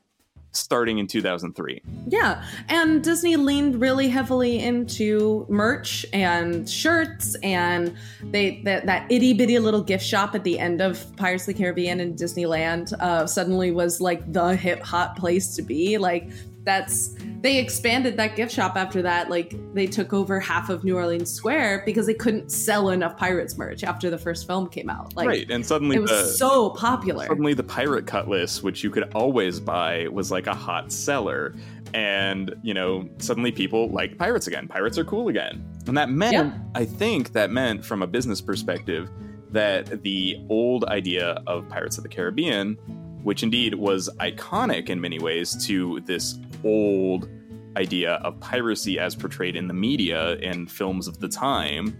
starting in 2003. Yeah, and Disney leaned really heavily into merch and shirts, and they that that itty bitty little gift shop at the end of Pirates of the Caribbean and Disneyland uh, suddenly was like the hip hot place to be. Like that's they expanded that gift shop after that. Like they took over half of New Orleans Square because they couldn't sell enough Pirates merch after the first film came out. Like right, and suddenly it was the, so popular. suddenly the pirate cutlass which you could always buy was like a hot seller and you know suddenly people like pirates again pirates are cool again and that meant Yeah. i think that meant from a business perspective that the old idea of pirates of the caribbean which indeed was iconic in many ways to this old idea of piracy as portrayed in the media and films of the time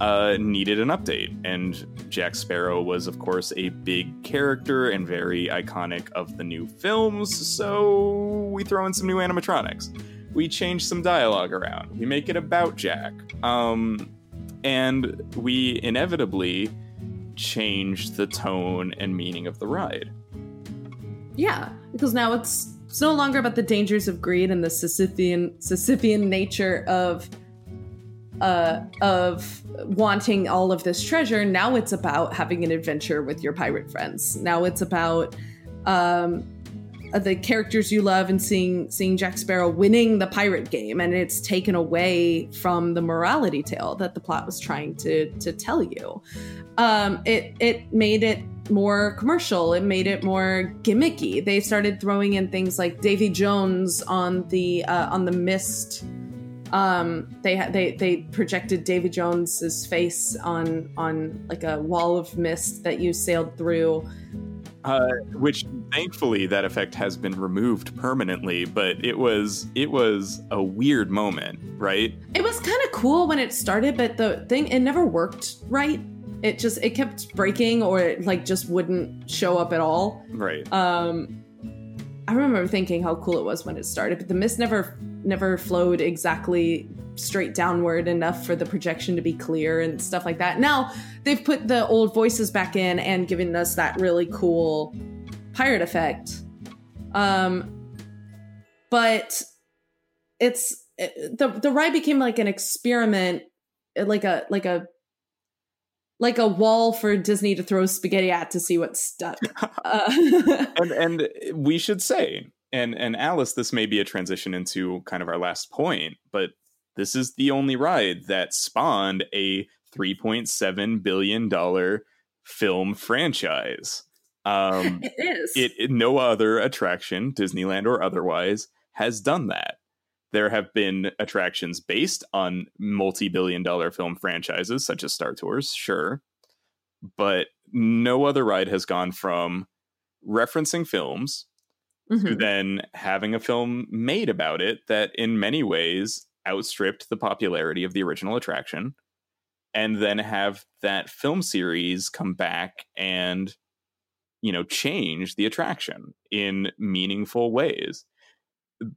uh, needed an update. And Jack Sparrow was, of course, a big character and very iconic of the new films. So we throw in some new animatronics. We change some dialogue around. We make it about Jack. Um, and we inevitably change the tone and meaning of the ride. Yeah, because now it's it's no longer about the dangers of greed and the Sisyphean Sisyphean nature of uh of wanting all of this treasure. Now it's about having an adventure with your pirate friends. Now it's about um the characters you love and seeing seeing Jack Sparrow winning the pirate game and it's taken away from the morality tale that the plot was trying to to tell you. Um it it made it more commercial. It made it more gimmicky. They started throwing in things like Davy Jones on the uh, on the mist. Um, they had they they projected Davy Jones's face on on like a wall of mist that you sailed through. Uh, which thankfully that effect has been removed permanently but it was it was a weird moment right It was kind of cool when it started, but the thing it never worked right. It just it kept breaking or it like just wouldn't show up at all. right Um, I remember thinking how cool it was when it started, but the mist never never flowed exactly straight downward enough for the projection to be clear and stuff like that. Now they've put the old voices back in and given us that really cool pirate effect. Um, but it's it, the the ride became like an experiment, like a like a like a wall for Disney to throw spaghetti at to see what stuck. Uh, and and we should say and and alice this may be a transition into kind of our last point but this is the only ride that spawned a 3.7 billion dollar film franchise um it is. it, it no other attraction disneyland or otherwise has done that there have been attractions based on multi-billion dollar film franchises such as star tours sure but no other ride has gone from referencing films to Mhm. then having a film made about it that in many ways outstripped the popularity of the original attraction and then have that film series come back and you know change the attraction in meaningful ways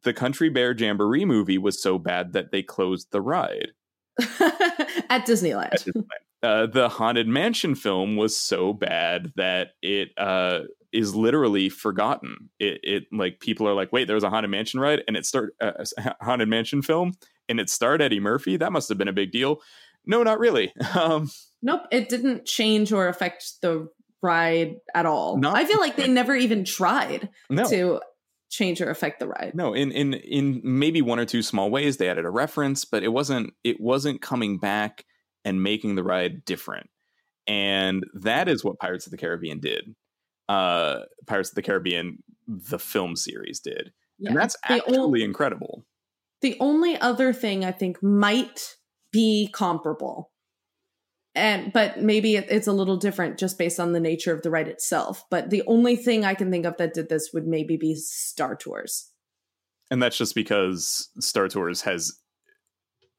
the country bear jamboree movie was so bad that they closed the ride at Disneyland. At Disneyland. Uh, the Haunted Mansion film was so bad that it uh, is literally forgotten. It, it like people are like, wait, there was a Haunted Mansion ride, and it started uh, Haunted Mansion film, and it starred Eddie Murphy. That must have been a big deal. No, not really. Um, nope, it didn't change or affect the ride at all. I feel like they never even tried no. to change or affect the ride. No, in in in maybe one or two small ways they added a reference, but it wasn't it wasn't coming back and making the ride different. And that is what Pirates of the Caribbean did. Uh Pirates of the Caribbean the film series did. Yeah. And that's absolutely incredible. The only other thing I think might be comparable and but maybe it's a little different just based on the nature of the ride itself. But the only thing i can think of that did this would maybe be star tours. And that's just because star tours has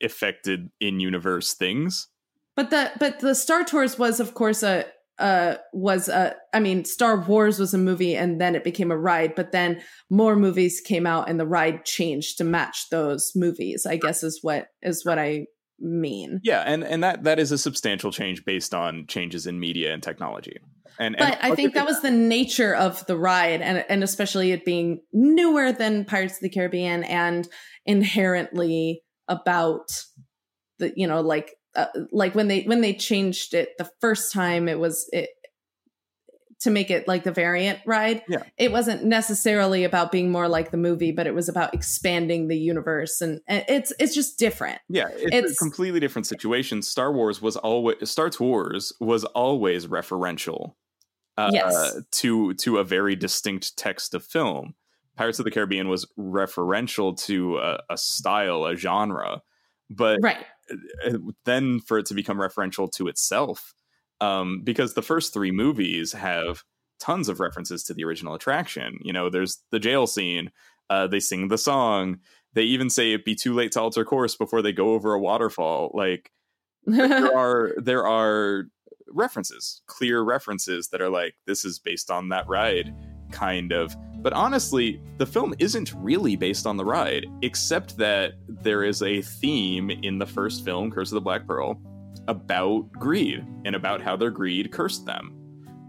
affected in universe things? But the but the star tours was of course a uh was a i mean star wars was a movie and then it became a ride but then more movies came out and the ride changed to match those movies i guess is what is what i mean. Yeah, and and that that is a substantial change based on changes in media and technology. And, but and I think that was the nature of the ride, and and especially it being newer than Pirates of the Caribbean and inherently about the you know like uh, like when they when they changed it the first time it was it to make it like the variant ride. Yeah. It wasn't necessarily about being more like the movie, but it was about expanding the universe and, and it's it's just different. Yeah, it's, it's, a completely different situation. Star Wars was always Star Wars was always referential. Uh, yes. to to a very distinct text of film. Pirates of the Caribbean was referential to a, a style, a genre, but right. Uh, then for it to become referential to itself um, because the first three movies have tons of references to the original attraction. You know, there's the jail scene. Uh, they sing the song. They even say it'd be too late to alter course before they go over a waterfall. Like there are there are references, clear references that are like this is based on that ride, kind of. But honestly, the film isn't really based on the ride, except that there is a theme in the first film, Curse of the Black Pearl, about greed and about how their greed cursed them.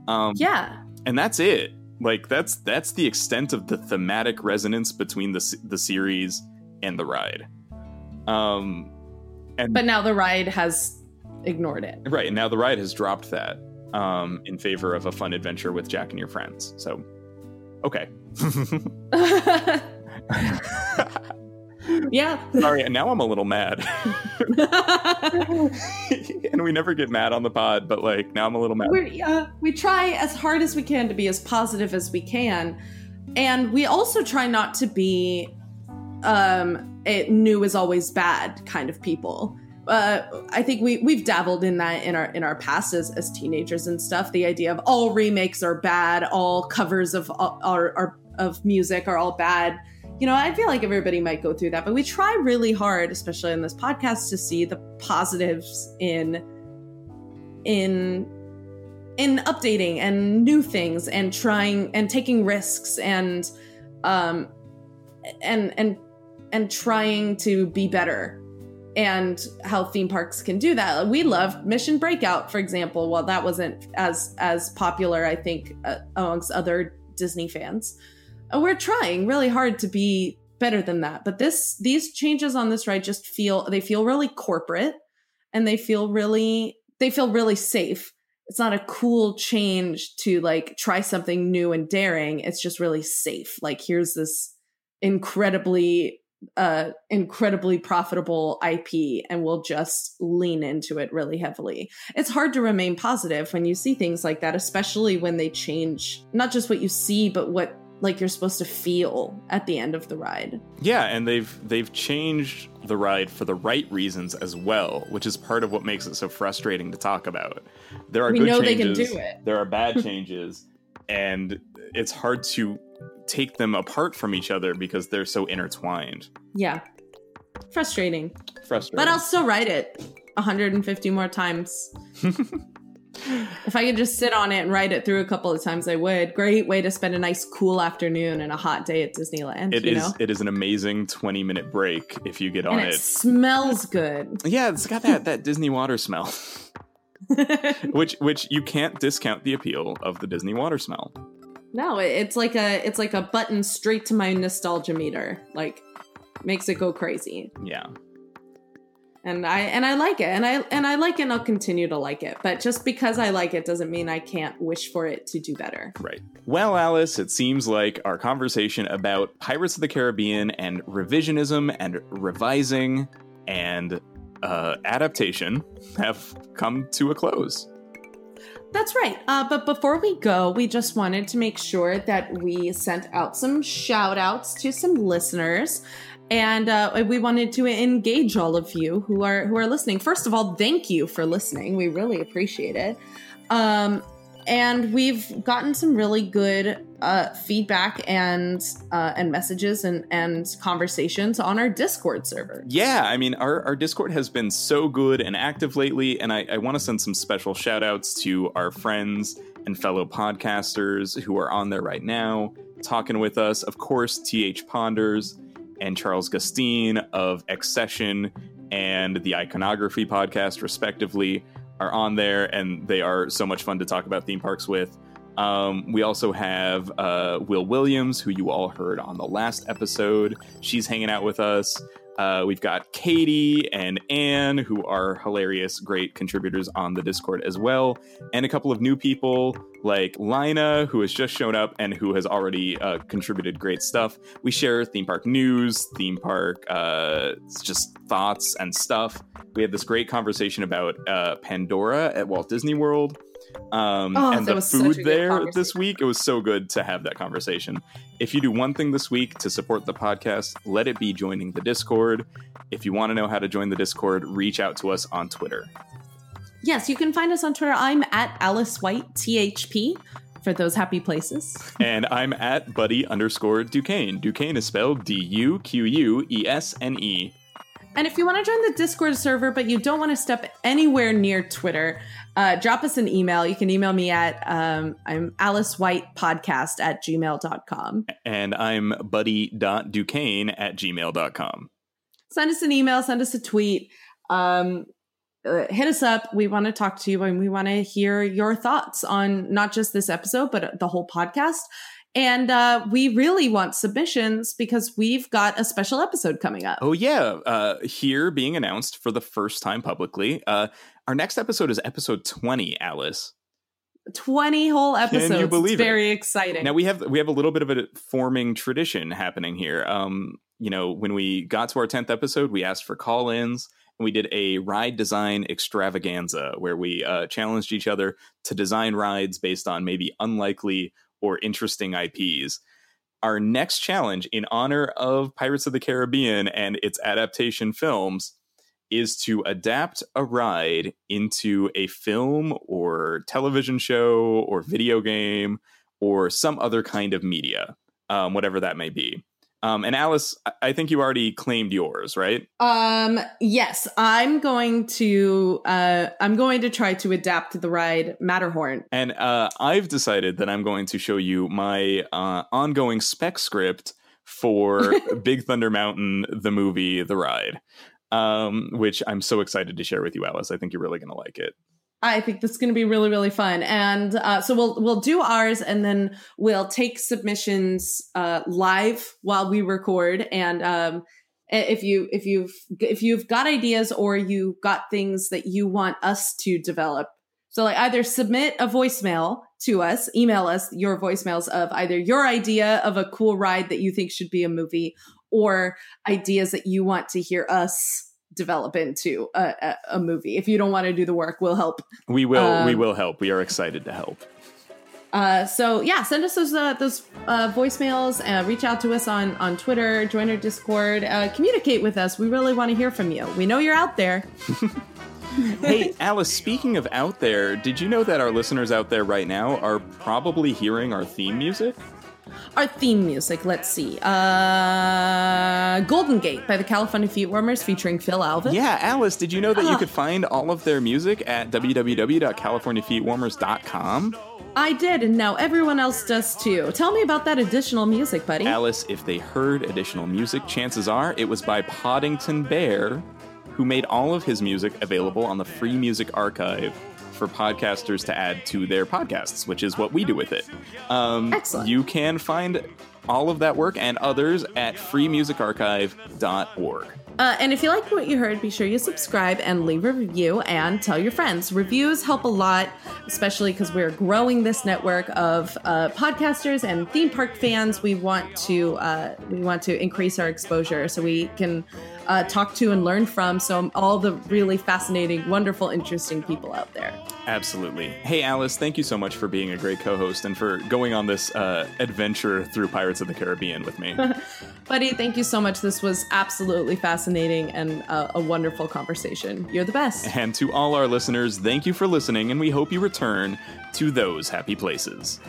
Um, yeah, and that's it. Like that's that's the extent of the thematic resonance between the the series and the ride. Um, and but now the ride has ignored it. Right, and now the ride has dropped that um, in favor of a fun adventure with Jack and your friends. So, okay. yeah. Sorry, now I'm a little mad. and we never get mad on the pod, but like now I'm a little mad. we uh, we try as hard as we can to be as positive as we can, and we also try not to be um it new is always bad kind of people. Uh, I think we we've dabbled in that in our in our past as, as teenagers and stuff. The idea of all remakes are bad, all covers of are, are of music are all bad you know, I feel like everybody might go through that, but we try really hard, especially in this podcast, to see the positives in in in updating and new things and trying and taking risks and um and and and trying to be better and how theme parks can do that. We love Mission Breakout, for example. While that wasn't as as popular, I think, uh, amongst other Disney fans we're trying really hard to be better than that but this these changes on this ride just feel they feel really corporate and they feel really they feel really safe. It's not a cool change to like try something new and daring. It's just really safe. Like here's this incredibly uh incredibly profitable IP and we'll just lean into it really heavily. It's hard to remain positive when you see things like that especially when they change not just what you see but what like you're supposed to feel at the end of the ride. Yeah, and they've they've changed the ride for the right reasons as well, which is part of what makes it so frustrating to talk about. There are we good changes, they can do it. There are bad changes, and it's hard to take them apart from each other because they're so intertwined. Yeah. Frustrating. Frustrating. But I'll still ride it 150 more times. if I could just sit on it and ride it through a couple of times, I would. Great way to spend a nice, cool afternoon and a hot day at Disneyland. It you is. know? It is an amazing twenty minute break if you get on it, it. smells good. Yeah, it's got that that Disney water smell, which which you can't discount the appeal of the Disney water smell. no, it's like a it's like a button straight to my nostalgia meter. Like makes it go crazy. Yeah. And I and I like it, and I and I like it, and I'll continue to like it. But just because I like it doesn't mean I can't wish for it to do better. Right. Well, Alice, it seems like our conversation about Pirates of the Caribbean and revisionism and revising and uh, adaptation have come to a close. That's right. Uh, but before we go, we just wanted to make sure that we sent out some shout outs to some listeners. And uh, we wanted to engage all of you who are who are listening. First of all, thank you for listening. We really appreciate it. Um, and we've gotten some really good uh, feedback and uh, and messages and and conversations on our Discord server. Yeah, I mean, our, our Discord has been so good and active lately, and I, I want to send some special shout outs to our friends and fellow podcasters who are on there right now talking with us. Of course, TH Ponders and Charles Gustine of Accession and the Iconography podcast, respectively, are on there, and they are so much fun to talk about theme parks with. Um, we also have uh, Will Williams, who you all heard on the last episode. She's hanging out with us. Uh, we've got Katie and Anne, who are hilarious, great contributors on the Discord as well, and a couple of new people like Lina, who has just shown up and who has already uh, contributed great stuff. We share theme park news, theme park uh, just thoughts and stuff. We had this great conversation about uh, Pandora at Walt Disney World. Um, Oh, and the was such a food there this week, it was so good to have that conversation. If you do one thing this week to support the podcast, let it be joining the Discord. If you want to know how to join the Discord, reach out to us on Twitter. Yes, you can find us on Twitter. I'm at Alice White THP for those happy places. and I'm at buddy underscore Duquesne. Duquesne is spelled D U Q U E S N E. And if you want to join the Discord server, but you don't want to step anywhere near Twitter, uh, drop us an email. You can email me at um, I'm Alice White Podcast at gmail.com. And I'm buddy.duquesne at gmail.com. Send us an email, send us a tweet. Um, uh, hit us up. We want to talk to you and we want to hear your thoughts on not just this episode, but the whole podcast. And uh, we really want submissions because we've got a special episode coming up. Oh, yeah. Uh, here being announced for the first time publicly. Uh, our next episode is episode 20, Alice. 20 whole episodes. Can you believe it's it? very exciting. Now we have we have a little bit of a forming tradition happening here. Um, you know, when we got to our tenth episode, we asked for call-ins and we did a ride design extravaganza where we uh, challenged each other to design rides based on maybe unlikely or interesting IPs. Our next challenge, in honor of Pirates of the Caribbean and its adaptation films, is to adapt a ride into a film or television show or video game or some other kind of media, um, whatever that may be. Um, and Alice, I- think you already claimed yours, right? Um yes, I'm going to uh I'm going to try to adapt the ride Matterhorn. And uh, I've decided that I'm going to show you my uh, ongoing spec script for Big Thunder Mountain, the movie, the ride, um, which I'm so excited to share with you, Alice. I think you're really going to like it. I think this is going to be really really fun. And uh so we'll we'll do ours and then we'll take submissions uh live while we record and um if you if you've if you've got ideas or you got things that you want us to develop so like either submit a voicemail to us email us your voicemails of either your idea of a cool ride that you think should be a movie or ideas that you want to hear us develop into a, a, movie if you don't want to do the work we'll help We will. we Um, will help. We are excited to help. uh, so yeah, send us those uh, those uh, voicemails. Uh, reach out to us on on Twitter. Join our Discord. Uh, communicate with us. We really want to hear from you. We know you're out there. hey, Alice. Speaking of out there, did you know that our listeners out there right now are probably hearing our theme music? Our theme music. Let's see. Uh, Golden Gate by the California Feet Warmers featuring Phil Alvin. Yeah, Alice, did you know that you could find all of their music at www.californiafeetwarmers.com? I did, and now everyone else does too. Tell me about that additional music, buddy. Alice, if they heard additional music, chances are it was by Poddington Bear, who made all of his music available on the Free Music Archive for podcasters to add to their podcasts, which is what we do with it. Um, Excellent. You can find all of that work and others at freemusicarchive.org. Uh, and if you like what you heard, be sure you subscribe and leave a review and tell your friends. Reviews help a lot, especially because we're growing this network of uh, podcasters and theme park fans. We want to uh, we want to increase our exposure so we can uh, talk to and learn from some all the really fascinating, wonderful, interesting people out there. Absolutely. Hey, Alice, thank you so much for being a great co host and for going on this uh, adventure through Pirates of the Caribbean with me. Buddy, thank you so much. This was absolutely fascinating and uh, a wonderful conversation. You're the best. and to all our listeners, thank you for listening, and we hope you return to those happy places.